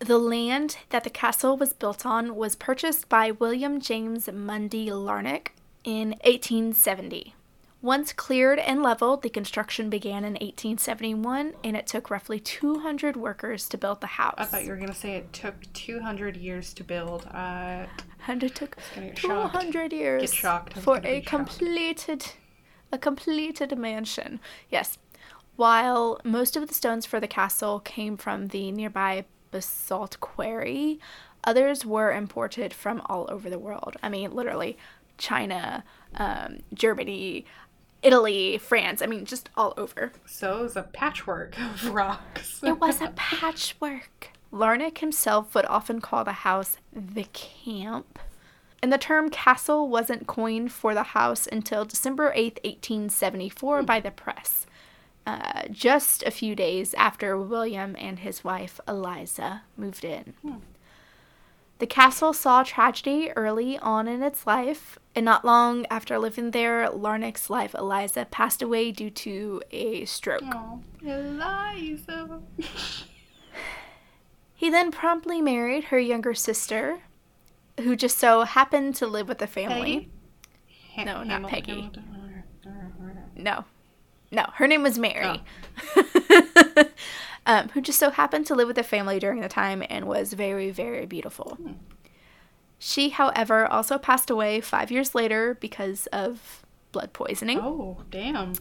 The land that the castle was built on was purchased by William James Mundy Larnach in 1870. Once cleared and leveled, the construction began in 1871, and it took roughly 200 workers to build the house. I thought you were gonna say it took 200 years to build. Uh, and it took gonna get shocked. 200 years shocked. For a shocked. completed a completed mansion. Yes. While most of the stones for the castle came from the nearby basalt quarry, others were imported from all over the world. I mean, literally China, um, Germany, Italy, France. I mean, just all over. so it was a patchwork of rocks. It was a patchwork. Larnach himself would often call the house the camp. And the term castle wasn't coined for the house until December 8th, 1874, by the press, uh, just a few days after William and his wife Eliza moved in. The castle saw tragedy early on in its life, and not long after living there, Larnach's wife Eliza passed away due to a stroke. Oh, Eliza. He then promptly married her younger sister, who just so happened to live with the family. No, not Peggy. No, no, her name was Mary. um, who just so happened to live with the family during the time and was very, very beautiful. She, however, also passed away five years later because of blood poisoning. Oh, damn.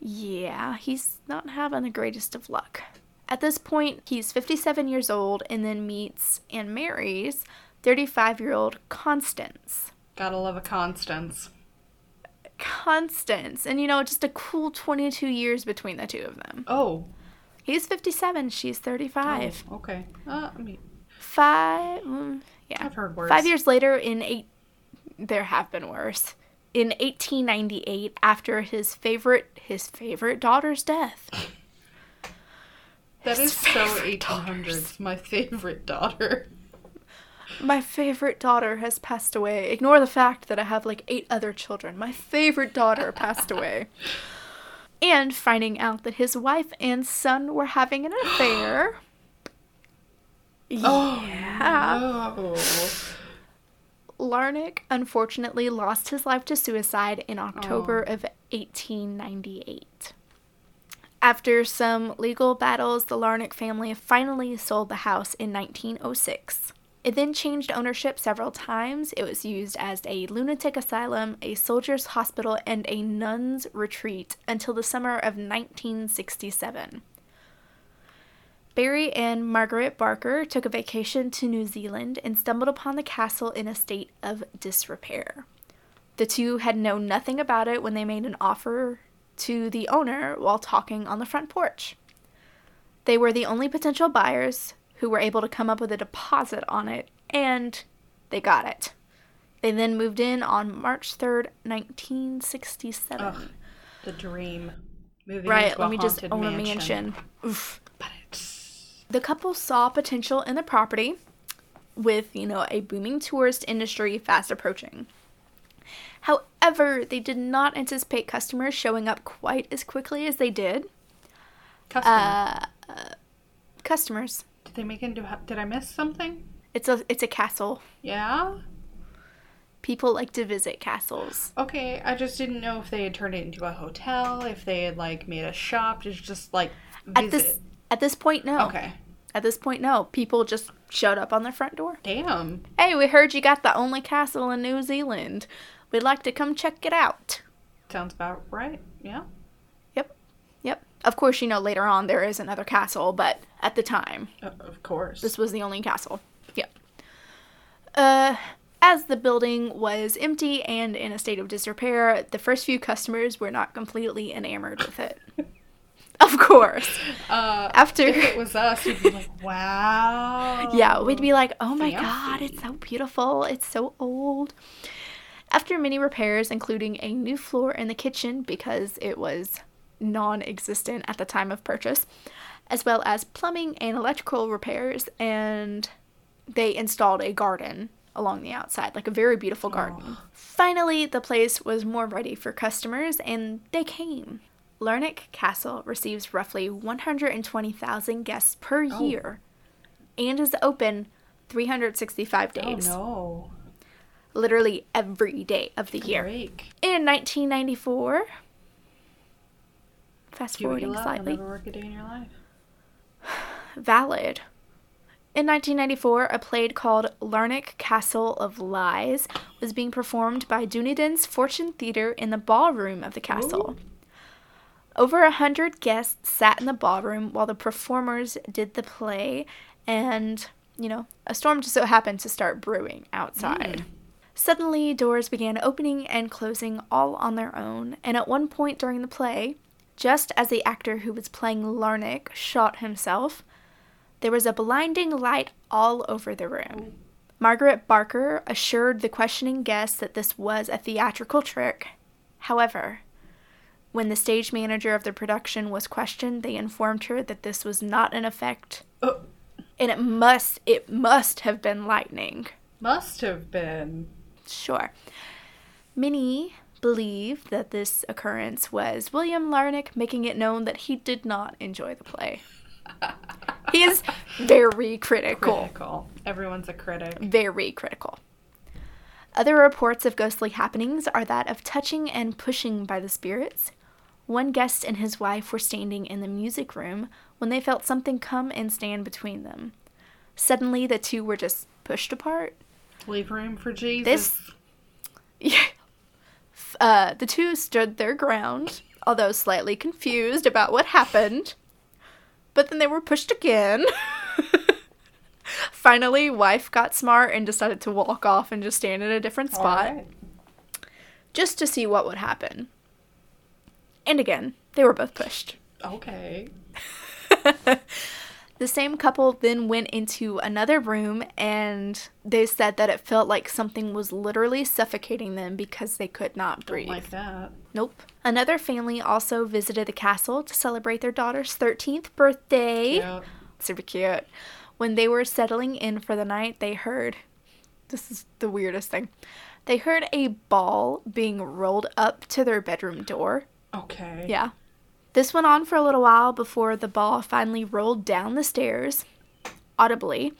Yeah, he's not having the greatest of luck. At this point, he's 57 years old and then meets and marries 35 year old Constance. Gotta love a Constance. Constance. And you know, just a cool 22 years between the two of them. Oh. He's 57, she's 35. Oh, okay. Uh, I mean, Five. mm, yeah. I've heard worse. Five years later, in eight. There have been worse. In 1898, after his favorite his favorite daughter's death, That His is so favorite 1800s. My favorite daughter. My favorite daughter has passed away. Ignore the fact that I have like eight other children. My favorite daughter passed away. And finding out that his wife and son were having an affair. Oh, yeah. Oh. Larnach unfortunately lost his life to suicide in October oh. of 1898. After some legal battles, the Larnach family finally sold the house in 1906. It then changed ownership several times. It was used as a lunatic asylum, a soldier's hospital, and a nun's retreat until the summer of 1967. Barry and Margaret Barker took a vacation to New Zealand and stumbled upon the castle in a state of disrepair. The two had known nothing about it when they made an offer to the owner while talking on the front porch. They were the only potential buyers who were able to come up with a deposit on it, and they got it. They then moved in on March 3rd, 1967. Ugh, the dream. Moving right, let me just own a mansion. Oof. But it's The couple saw potential in the property with, you know, a booming tourist industry fast approaching. However, they did not anticipate customers showing up quite as quickly as they did. customer. Uh, customers. Did they make it into? Did I miss something? It's a it's a castle. Yeah. People like to visit castles. Okay, I just didn't know if they had turned it into a hotel, if they had like made a shop to just like visit. At this at this point, no. Okay. At this point, no. People just showed up on their front door. Damn. Hey, we heard you got the only castle in New Zealand. We'd like to come check it out. Sounds about right. Yeah. Of course, you know, later on there is another castle, but at the time, Uh, of course. this was the only castle. Yep. Uh, as the building was empty and in a state of disrepair, the first few customers were not completely enamored with it. of course. uh, After. if it was us, we'd be like, wow. Yeah, we'd be like, oh my god, it's so beautiful. It's so old. After many repairs, including a new floor in the kitchen because it was non existent at the time of purchase, as well as plumbing and electrical repairs, and they installed a garden along the outside, like a very beautiful garden. Oh. Finally, the place was more ready for customers, and they came. Larnach Castle receives roughly 120,000 guests per Oh. year and is open 365 Oh days. no. Literally every day of the year. Break. In 1994, fast Do forwarding slightly, work a day in your life. valid. In 1994, a play called Larnach Castle of Lies was being performed by Dunedin's Fortune Theatre in the ballroom of the castle. Over a hundred guests sat in the ballroom while the performers did the play, and, you know, a storm just so happened to start brewing outside. Mm. Suddenly, doors began opening and closing all on their own, and at one point during the play, just as the actor who was playing Larnach shot himself, there was a blinding light all over the room. Margaret Barker assured the questioning guests that this was a theatrical trick. However, when the stage manager of the production was questioned, they informed her that this was not an effect, Oh, and it must it must have been lightning. must have been. Sure. Many believe that this occurrence was William Larnach making it known that he did not enjoy the play. he is very critical. Critical. Everyone's a critic. Very critical. Other reports of ghostly happenings are that of touching and pushing by the spirits. One guest and his wife were standing in the music room when they felt something come and stand between them. Suddenly, the two were just pushed apart. Leave room for Jesus. This- Yeah. Uh, the two stood their ground, although slightly confused about what happened. But then they were pushed again. Finally, wife got smart and decided to walk off and just stand in a different spot Alright. just to see what would happen. And again, they were both pushed. Okay. The same couple then went into another room and they said that it felt like something was literally suffocating them because they could not breathe. Don't like that. Nope. Another family also visited the castle to celebrate their daughter's 13th birthday. Yeah. Super cute. When they were settling in for the night, they heard this is the weirdest thing. They heard a ball being rolled up to their bedroom door. Okay. Yeah. This went on for a little while before the ball finally rolled down the stairs audibly.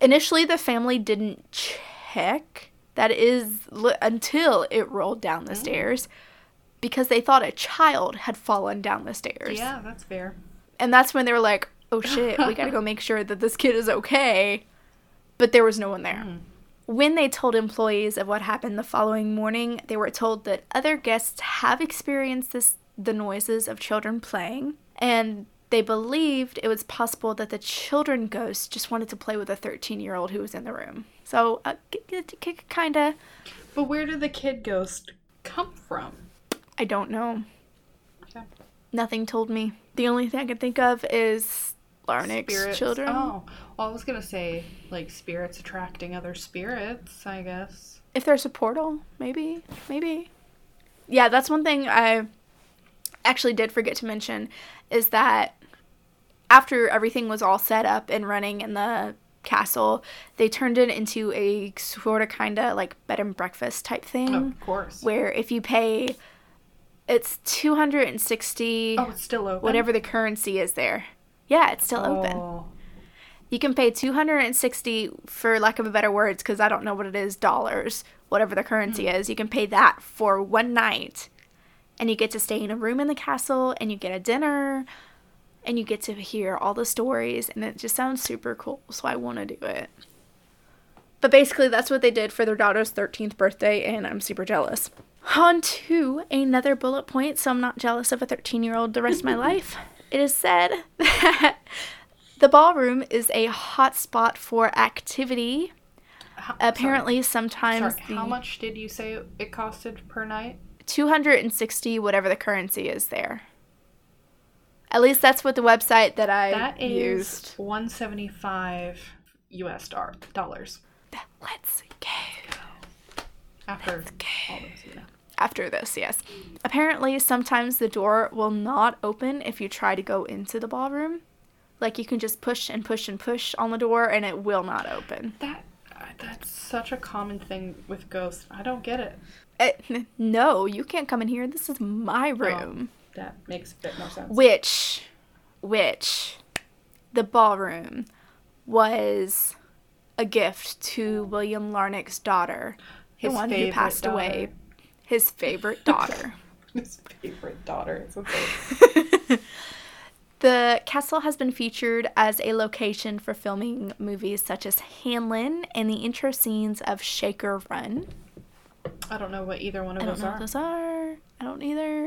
Initially, the family didn't check. That is until it rolled down the oh. stairs because they thought a child had fallen down the stairs. Yeah, that's fair. And that's when they were like, oh shit, we gotta go make sure that this kid is okay. But there was no one there. Mm. When they told employees of what happened the following morning, they were told that other guests have experienced this the noises of children playing, and they believed it was possible that the children ghost just wanted to play with a 13 year old who was in the room. So, uh, kind of, But where did the kid ghost come from? I don't know. Okay. Nothing told me. The only thing I can think of is Larnach's Spirits. children. Oh, well, I was gonna say like spirits attracting other spirits. I guess. If there's a portal, maybe, maybe. Yeah, that's one thing I actually did forget to mention is that after everything was all set up and running in the castle, they turned it into a sort of kind of like bed and breakfast type thing of course. where if you pay it's 260 Oh, it's still open. whatever the currency is there. Yeah, it's still open. Oh, You can pay 260 for lack of a better words cuz I don't know what it is dollars, whatever the currency hmm. is. You can pay that for one night. And you get to stay in a room in the castle and you get a dinner and you get to hear all the stories and it just sounds super cool. So I want to do it. But basically that's what they did for their daughter's 13th birthday and I'm super jealous. On to another bullet point, so I'm not jealous of a 13 year old the rest of my life. It is said that the ballroom is a hot spot for activity. How- Apparently, sometimes Sorry, the how much did you say it costed per night? 260, whatever the currency is there. At least that's what the website that I That is used. 175 US dar- dollars Let's go. after all this, you know. After this, yes. Apparently, sometimes the door will not open if you try to go into the ballroom. Like you can just push and push and push on the door and it will not open. That uh, that's such a common thing with ghosts. I don't get it. Eh, no, you can't come in here. This is my room. That makes a bit more sense. Which, which, the ballroom was a gift to William Larnach's daughter, the one who passed away, his favorite daughter. His favorite daughter. It's okay. the castle has been featured as a location for filming movies such as Hanlon and the intro scenes of Shaker Run. I don't know what either one of I don't those know are. those are. I don't either.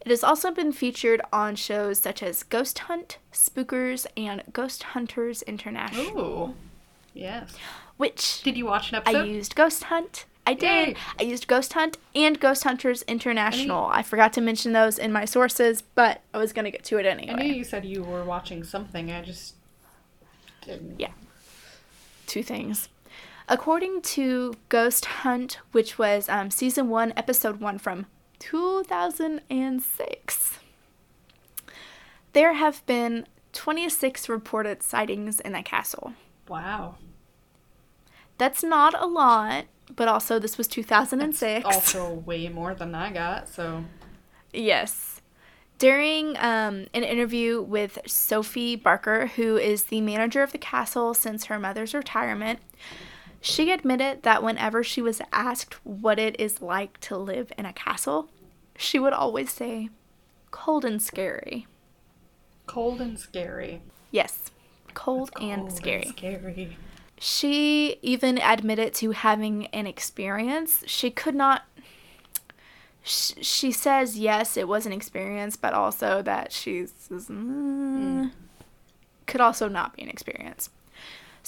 It has also been featured on shows such as Ghost Hunt, Spookers, and Ghost Hunters International. Ooh. Yes. Which Did you watch an episode? I used Ghost Hunt. I did. Yay. I used Ghost Hunt and Ghost Hunters International. I forgot to mention those in my sources, but I was gonna get to it anyway. I knew you said you were watching something. I just didn't. Yeah. Two things. According to Ghost Hunt, which was um, season one, episode one from 2006, there have been 26 reported sightings in the castle. Wow. That's not a lot, but also this was 2006. Also, way more than I got. So Yes. During um, an interview with Sophie Barker, who is the manager of the castle since her mother's retirement, she admitted that whenever she was asked what it is like to live in a castle, she would always say, cold and scary. cold and scary. Yes, cold, and Cold scary. scary. She even admitted to having an experience. She could not. sh- She says yes, it was an experience, but also that she's mm, could also not be an experience.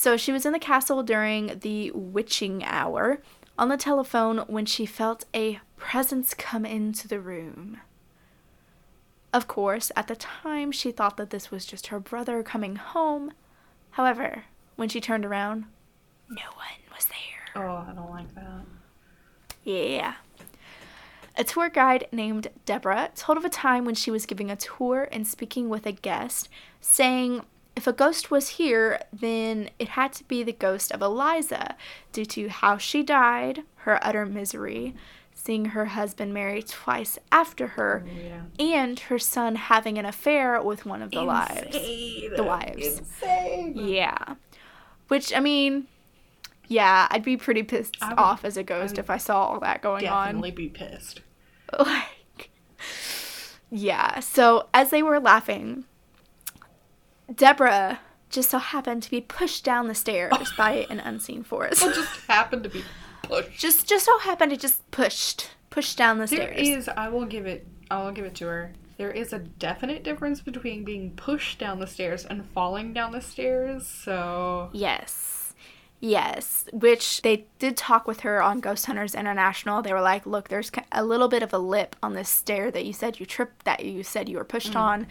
So she was in the castle during the witching hour on the telephone when she felt a presence come into the room. Of course, at the time, she thought that this was just her brother coming home. However, when she turned around, no one was there. Oh, I don't like that. Yeah. A tour guide named Deborah told of a time when she was giving a tour and speaking with a guest, saying if a ghost was here, then it had to be the ghost of Eliza due to how she died, her utter misery, seeing her husband marry twice after her, Oh, yeah. and her son having an affair with one of the lives. Insane. The wives. Insane. Yeah. Which, I mean, yeah, I'd be pretty pissed would- off as a ghost if I saw all that going on. Definitely be pissed. like yeah so as they were laughing deborah just so happened to be pushed down the stairs by an unseen force It just happened to be pushed. just just so happened to just pushed pushed down the There stairs There is, I will give it. I will give it to her. There is a definite difference between being pushed down the stairs and falling down the stairs. So yes yes which they did talk with her on ghost hunters international they were like look there's a little bit of a lip on this stair that you said you tripped that you said you were pushed mm-hmm. on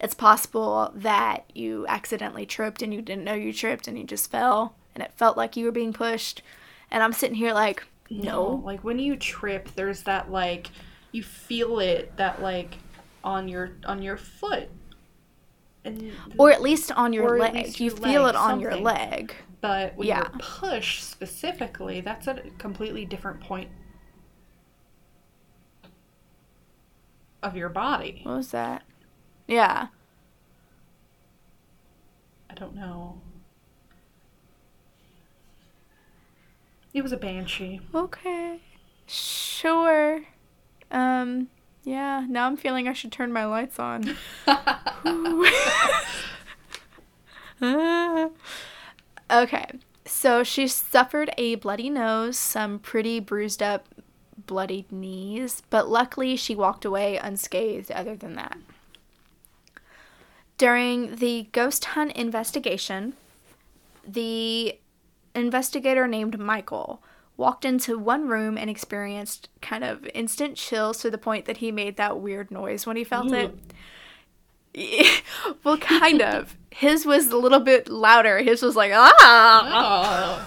it's possible that you accidentally tripped and you didn't know you tripped and you just fell and it felt like you were being pushed and i'm sitting here like no like when you trip, there's that like you feel it that like on your on your foot. And or at least on your leg you your feel leg, it on your leg but when yeah. you're pushed specifically, that's a completely different point of your body. what was that yeah I don't know. It was a banshee. okay sure um yeah now i'm feeling i should turn my lights on okay, so she suffered a bloody nose, some pretty bruised up, bloodied knees, but luckily she walked away unscathed other than that. During the ghost hunt investigation, the investigator named Michael walked into one room and experienced kind of instant chills to the point that he made that weird noise when he felt it. well, kind of. His was a little bit louder. His was like, ah!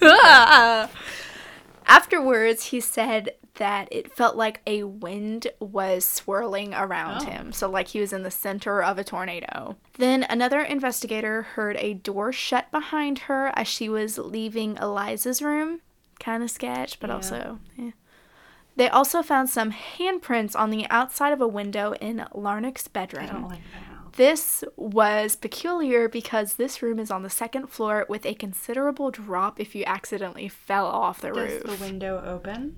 Oh. ah. Afterwards, he said that it felt like a wind was swirling around Oh. him. So, like he was in the center of a tornado. Then, another investigator heard a door shut behind her as she was leaving Eliza's room. Kind of sketch, but Yeah. also, yeah. They also found some handprints on the outside of a window in Larnach's bedroom. Like. This was peculiar because this room is on the second floor with a considerable drop if you accidentally fell off the Does roof. the window open?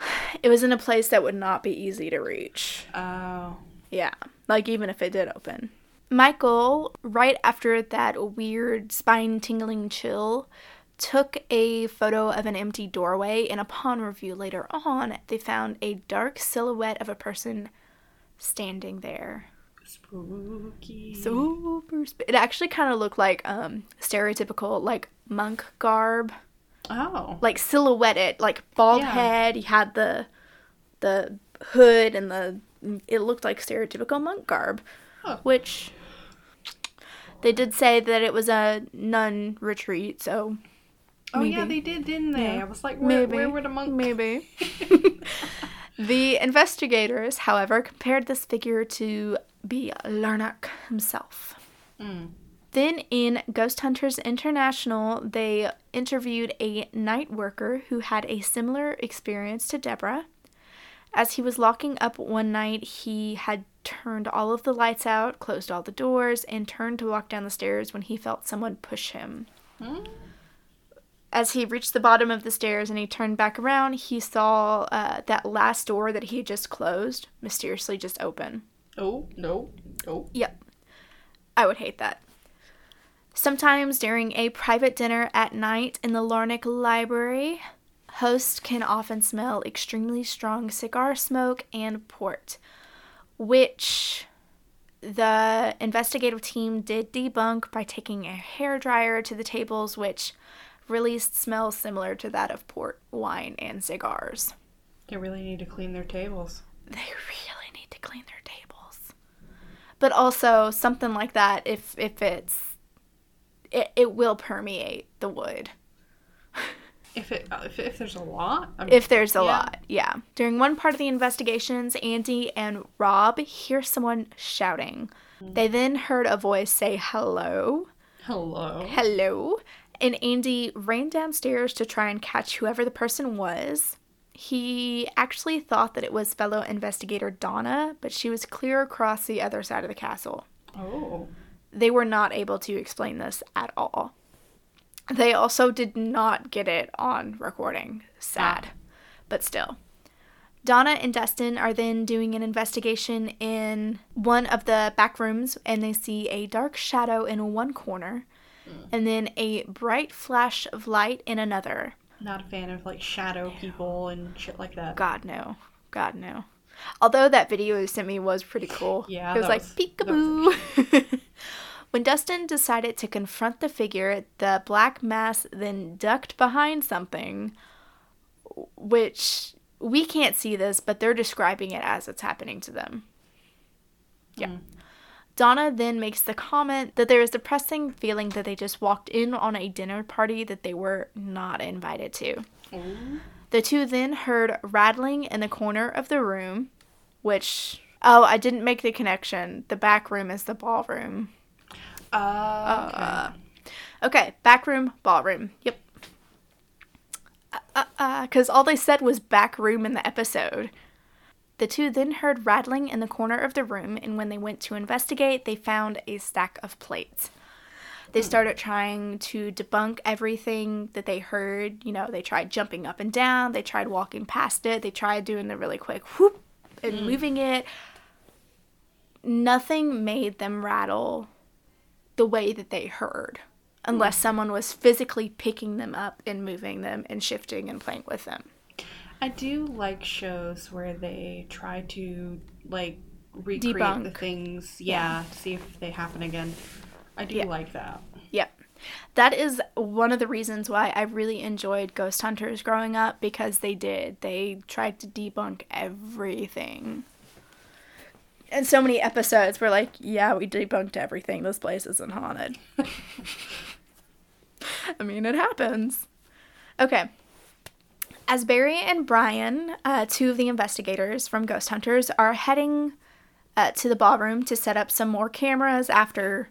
it was in a place that would not be easy to reach. Oh. Yeah, like even if it did open. Michael, right after that weird spine tingling chill, took a photo of an empty doorway, and upon review later on, they found a dark silhouette of a person standing there. Spooky. super sp- it actually kind of looked like um stereotypical like monk garb oh. like silhouetted like bald Yeah. head he had the the hood and the it looked like stereotypical monk garb Huh. which they did say that it was a nun retreat so Oh yeah, they did, didn't they? Yeah. I was like, where, maybe where would a monk? maybe the investigators however compared this figure to be larnach himself Mm. Then in Ghost Hunters International, they interviewed a night worker who had a similar experience to Deborah. As he was locking up one night, he had turned all of the lights out, closed all the doors, and turned to walk down the stairs when he felt someone push him. Hmm? As he reached the bottom of the stairs and he turned back around, he saw uh, that last door that he had just closed mysteriously just open. Oh no, no. Yep. I would hate that. Sometimes during a private dinner at night in the Larnach Library, hosts can often smell extremely strong cigar smoke and port, which The investigative team did debunk by taking a hair dryer to the tables, which released smells similar to that of port, wine, and cigars. They really need to clean their tables. They really need to clean their tables. But also something like that, if if it's, it, it will permeate the wood. If it uh, if, if there's a lot, I'm- If there's a Yeah. lot, yeah. During one part of the investigations, Andy and Rob hear someone shouting. Mm. They then heard a voice say hello, hello. hello, and Andy ran downstairs to try and catch whoever the person was. He actually thought that it was fellow investigator Donna, but she was clear across the other side of the castle. Oh, They were not able to explain this at all. They also did not get it on recording. Sad. Ah. But still. Donna and Dustin are then doing an investigation in one of the back rooms and they see a dark shadow in one corner hmm. and then a bright flash of light in another. not a fan of like shadow people and shit like that. God no. God no. Although that video you sent me was pretty cool. Yeah, It was like was- peekaboo. when Dustin decided to confront the figure, the black mass then ducked behind something, which we can't see this, but they're describing it as it's happening to them. Yeah. Donna then makes the comment that there is a depressing feeling that they just walked in on a dinner party that they were not invited to. The two then heard rattling in the corner of the room, which. Oh, I didn't make the connection. The back room is the ballroom. Uh, okay. Uh, okay, back room, ballroom. Yep. Uh, uh, because all they said was back room in the episode. The two then heard rattling in the corner of the room, and when they went to investigate, they found a stack of plates. They hmm. started trying to debunk everything that they heard. You know, they tried jumping up and down, they tried walking past it, they tried doing the really quick whoop and hmm. moving it. Nothing made them rattle the way that they heard, unless hmm. someone was physically picking them up and moving them and shifting and playing with them. I do like shows where they try to like recreate the Debunk. things, yeah, to see if they happen again. I do Yeah. like that. Yep. That is one of the reasons why I really enjoyed Ghost Hunters growing up because they did. They tried to debunk everything. And so many episodes were like, yeah, we debunked everything. This place isn't haunted. I mean, it happens. Okay. As Barry and Brian, uh, two of the investigators from Ghost Hunters, are heading uh, to the ballroom to set up some more cameras after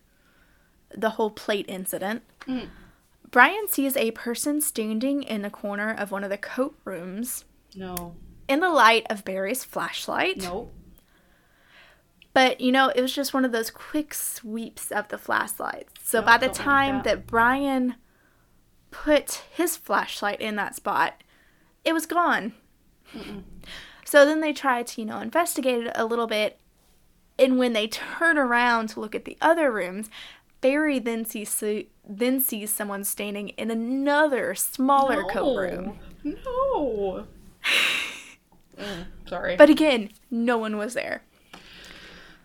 the whole plate incident, mm. Brian sees a person standing in the corner of one of the coat rooms No, in the light of Barry's flashlight. nope. But you know, it was just one of those quick sweeps of the flashlights. So Oh, by the time that. that Brian put his flashlight in that spot, it was gone. So then they tried to, you know, investigate it a little bit. And when they turn around to look at the other rooms, Barry then sees then sees someone standing in another smaller coat room. No. Mm, sorry. But again, no one was there.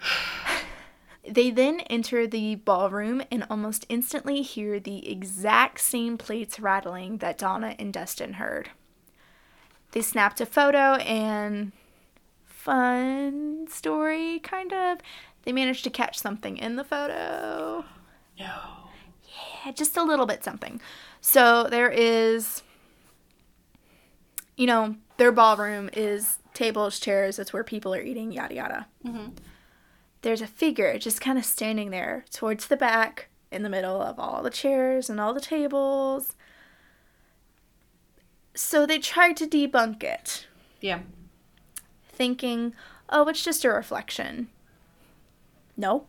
They then enter the ballroom and almost instantly hear the exact same plates rattling that Donna and Dustin heard. They snapped a photo and fun story kind of. They managed to catch something in the photo. No. Yeah, just a little bit something. So there is, you know, their ballroom is tables, chairs, that's where people are eating, yada yada. Mm-hmm. There's a figure just kind of standing there towards the back in the middle of all the chairs and all the tables. So they tried to debunk it, Yeah. thinking, oh, it's just a reflection. No,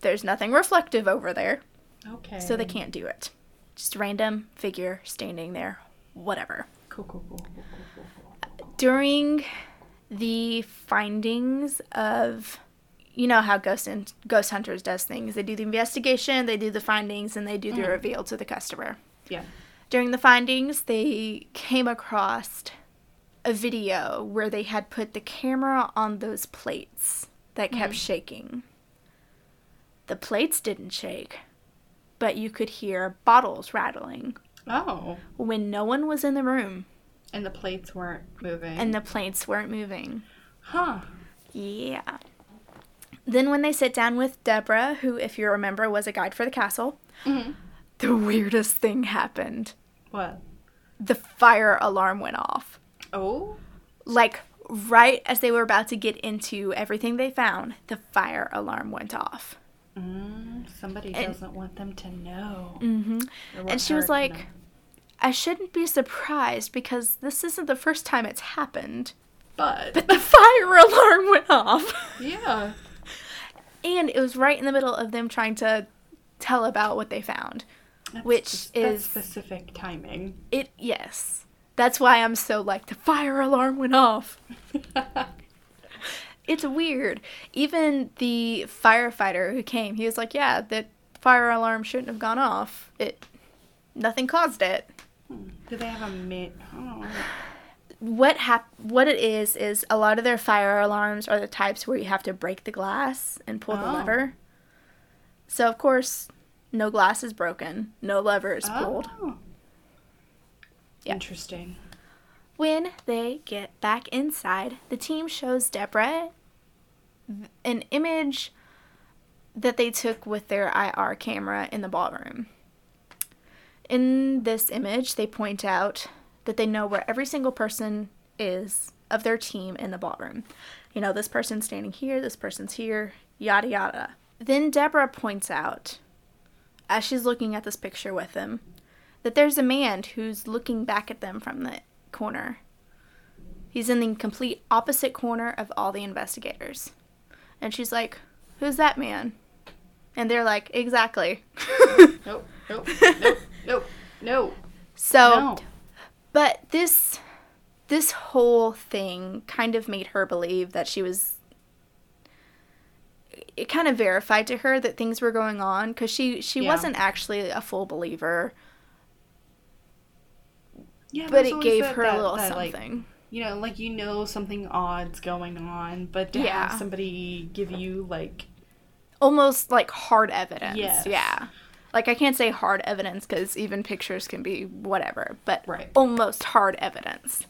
there's nothing reflective over there. Okay. So they can't do it. Just random figure standing there, whatever. Cool, cool, cool, cool, cool, cool, cool. During the findings of, you know how Ghost and Ghost Hunters does things. They do the investigation, they do the findings, and they do the mm. reveal to the customer. Yeah. During the findings, they came across a video where they had put the camera on those plates that kept mm-hmm. shaking. The plates didn't shake, but you could hear bottles rattling Oh. when no one was in the room And the plates weren't moving. and the plates weren't moving. huh. Yeah. Then, when they sit down with Deborah, who, if you remember, was a guide for the castle, Mhm. the weirdest thing happened. What? The fire alarm went off. Oh. Like, right as they were about to get into everything they found, the fire alarm went off. Mm, somebody And- doesn't want them to know. hmm And she was like. I shouldn't be surprised because this isn't the first time it's happened. but. But the fire alarm went off. yeah. and it was right in the middle of them trying to tell about what they found. That's Which is- specific timing. It, yes. That's why I'm so like, the fire alarm went off. It's weird. Even the firefighter who came, he was like, yeah, the fire alarm shouldn't have gone off. It, nothing caused it. Hmm. Do they have a? Oh. what hap- what it is is a lot of their fire alarms are the types where you have to break the glass and pull the Oh. lever. So of course, no glass is broken, no lever is oh. pulled. Oh. Yeah. Interesting. When they get back inside, the team shows Deborah an image that they took with their IR camera in the ballroom. In this image, they point out that they know where every single person is of their team in the ballroom. You know, this person's standing here, this person's here, yada yada. Then Deborah points out, as she's looking at this picture with them, that there's a man who's looking back at them from the corner. He's in the complete opposite corner of all the investigators. And she's like, Who's that man? And they're like, Exactly. Nope. Nope. Nope. Nope. No. so, no. but this this whole thing kind of made her believe that she was it kind of verified to her that things were going on because she she Yeah. wasn't actually a full believer Yeah, but it gave that- her a little that, like, something you know, like you know something odd's going on, but to Yeah. have somebody give you like almost like hard evidence. Yes. Yeah. Like I can't say hard evidence because even pictures can be whatever, but Right. almost hard evidence.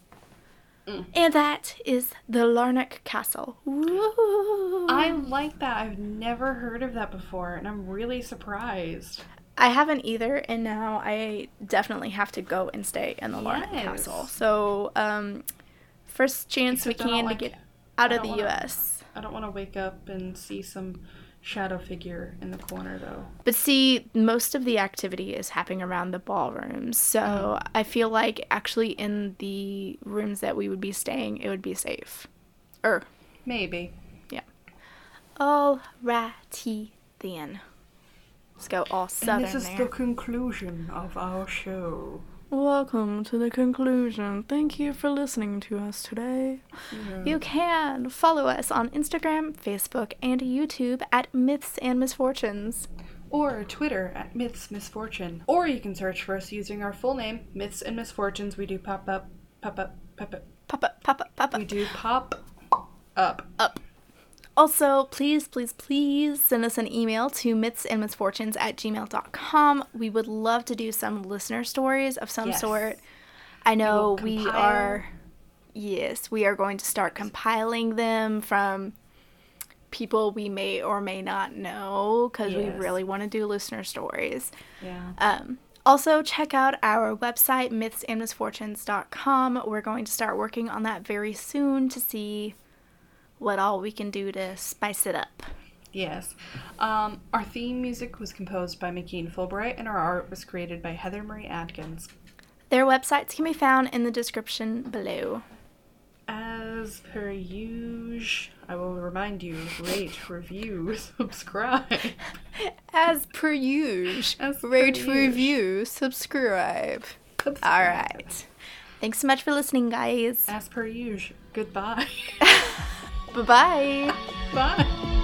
Mm. And that is the Larnach Castle. Woo. I like that. I've never heard of that before, and I'm really surprised. I haven't either, and now I definitely have to go and stay in the Larnach Yes. Castle. So, um, first chance Except we can like- to get out of the wanna- U.S. I don't want to wake up and see some shadow figure in the corner, though. But see, most of the activity is happening around the ballrooms. So I feel like actually in the rooms that we would be staying, it would be safe. Er, Maybe. alrighty then. Let's go all southern and this is there. the conclusion of our show. Welcome to the conclusion. Thank you for listening to us today. You can follow us on Instagram, Facebook, and YouTube at Myths and Misfortunes. Or Twitter at Myths Misfortune. Or you can search for us using our full name, Myths and Misfortunes. We do pop up, pop up, pop up. Pop up, pop up, pop up. We do pop up. up. Also, please, please, please send us an email to mythsandmisfortunes at gmail.com. We would love to do some listener stories of some Yes. sort. I know will we are, yes, we are going to start compiling them from people we may or may not know because we really want to do listener stories. Yeah. Um, also, check out our website, mythsandmisfortunes.com. We're going to start working on that very soon to see what all we can do to spice it up. Yes. Um, our theme music was composed by McKean Fulbright, and our art was created by Heather Marie Atkins. Their websites can be found in the description below. As per usual, I will remind you rate, review, subscribe. As per usual, rate, usual. review, subscribe. subscribe. All right. Thanks so much for listening, guys. As per usual, goodbye. Bye-bye. Bye.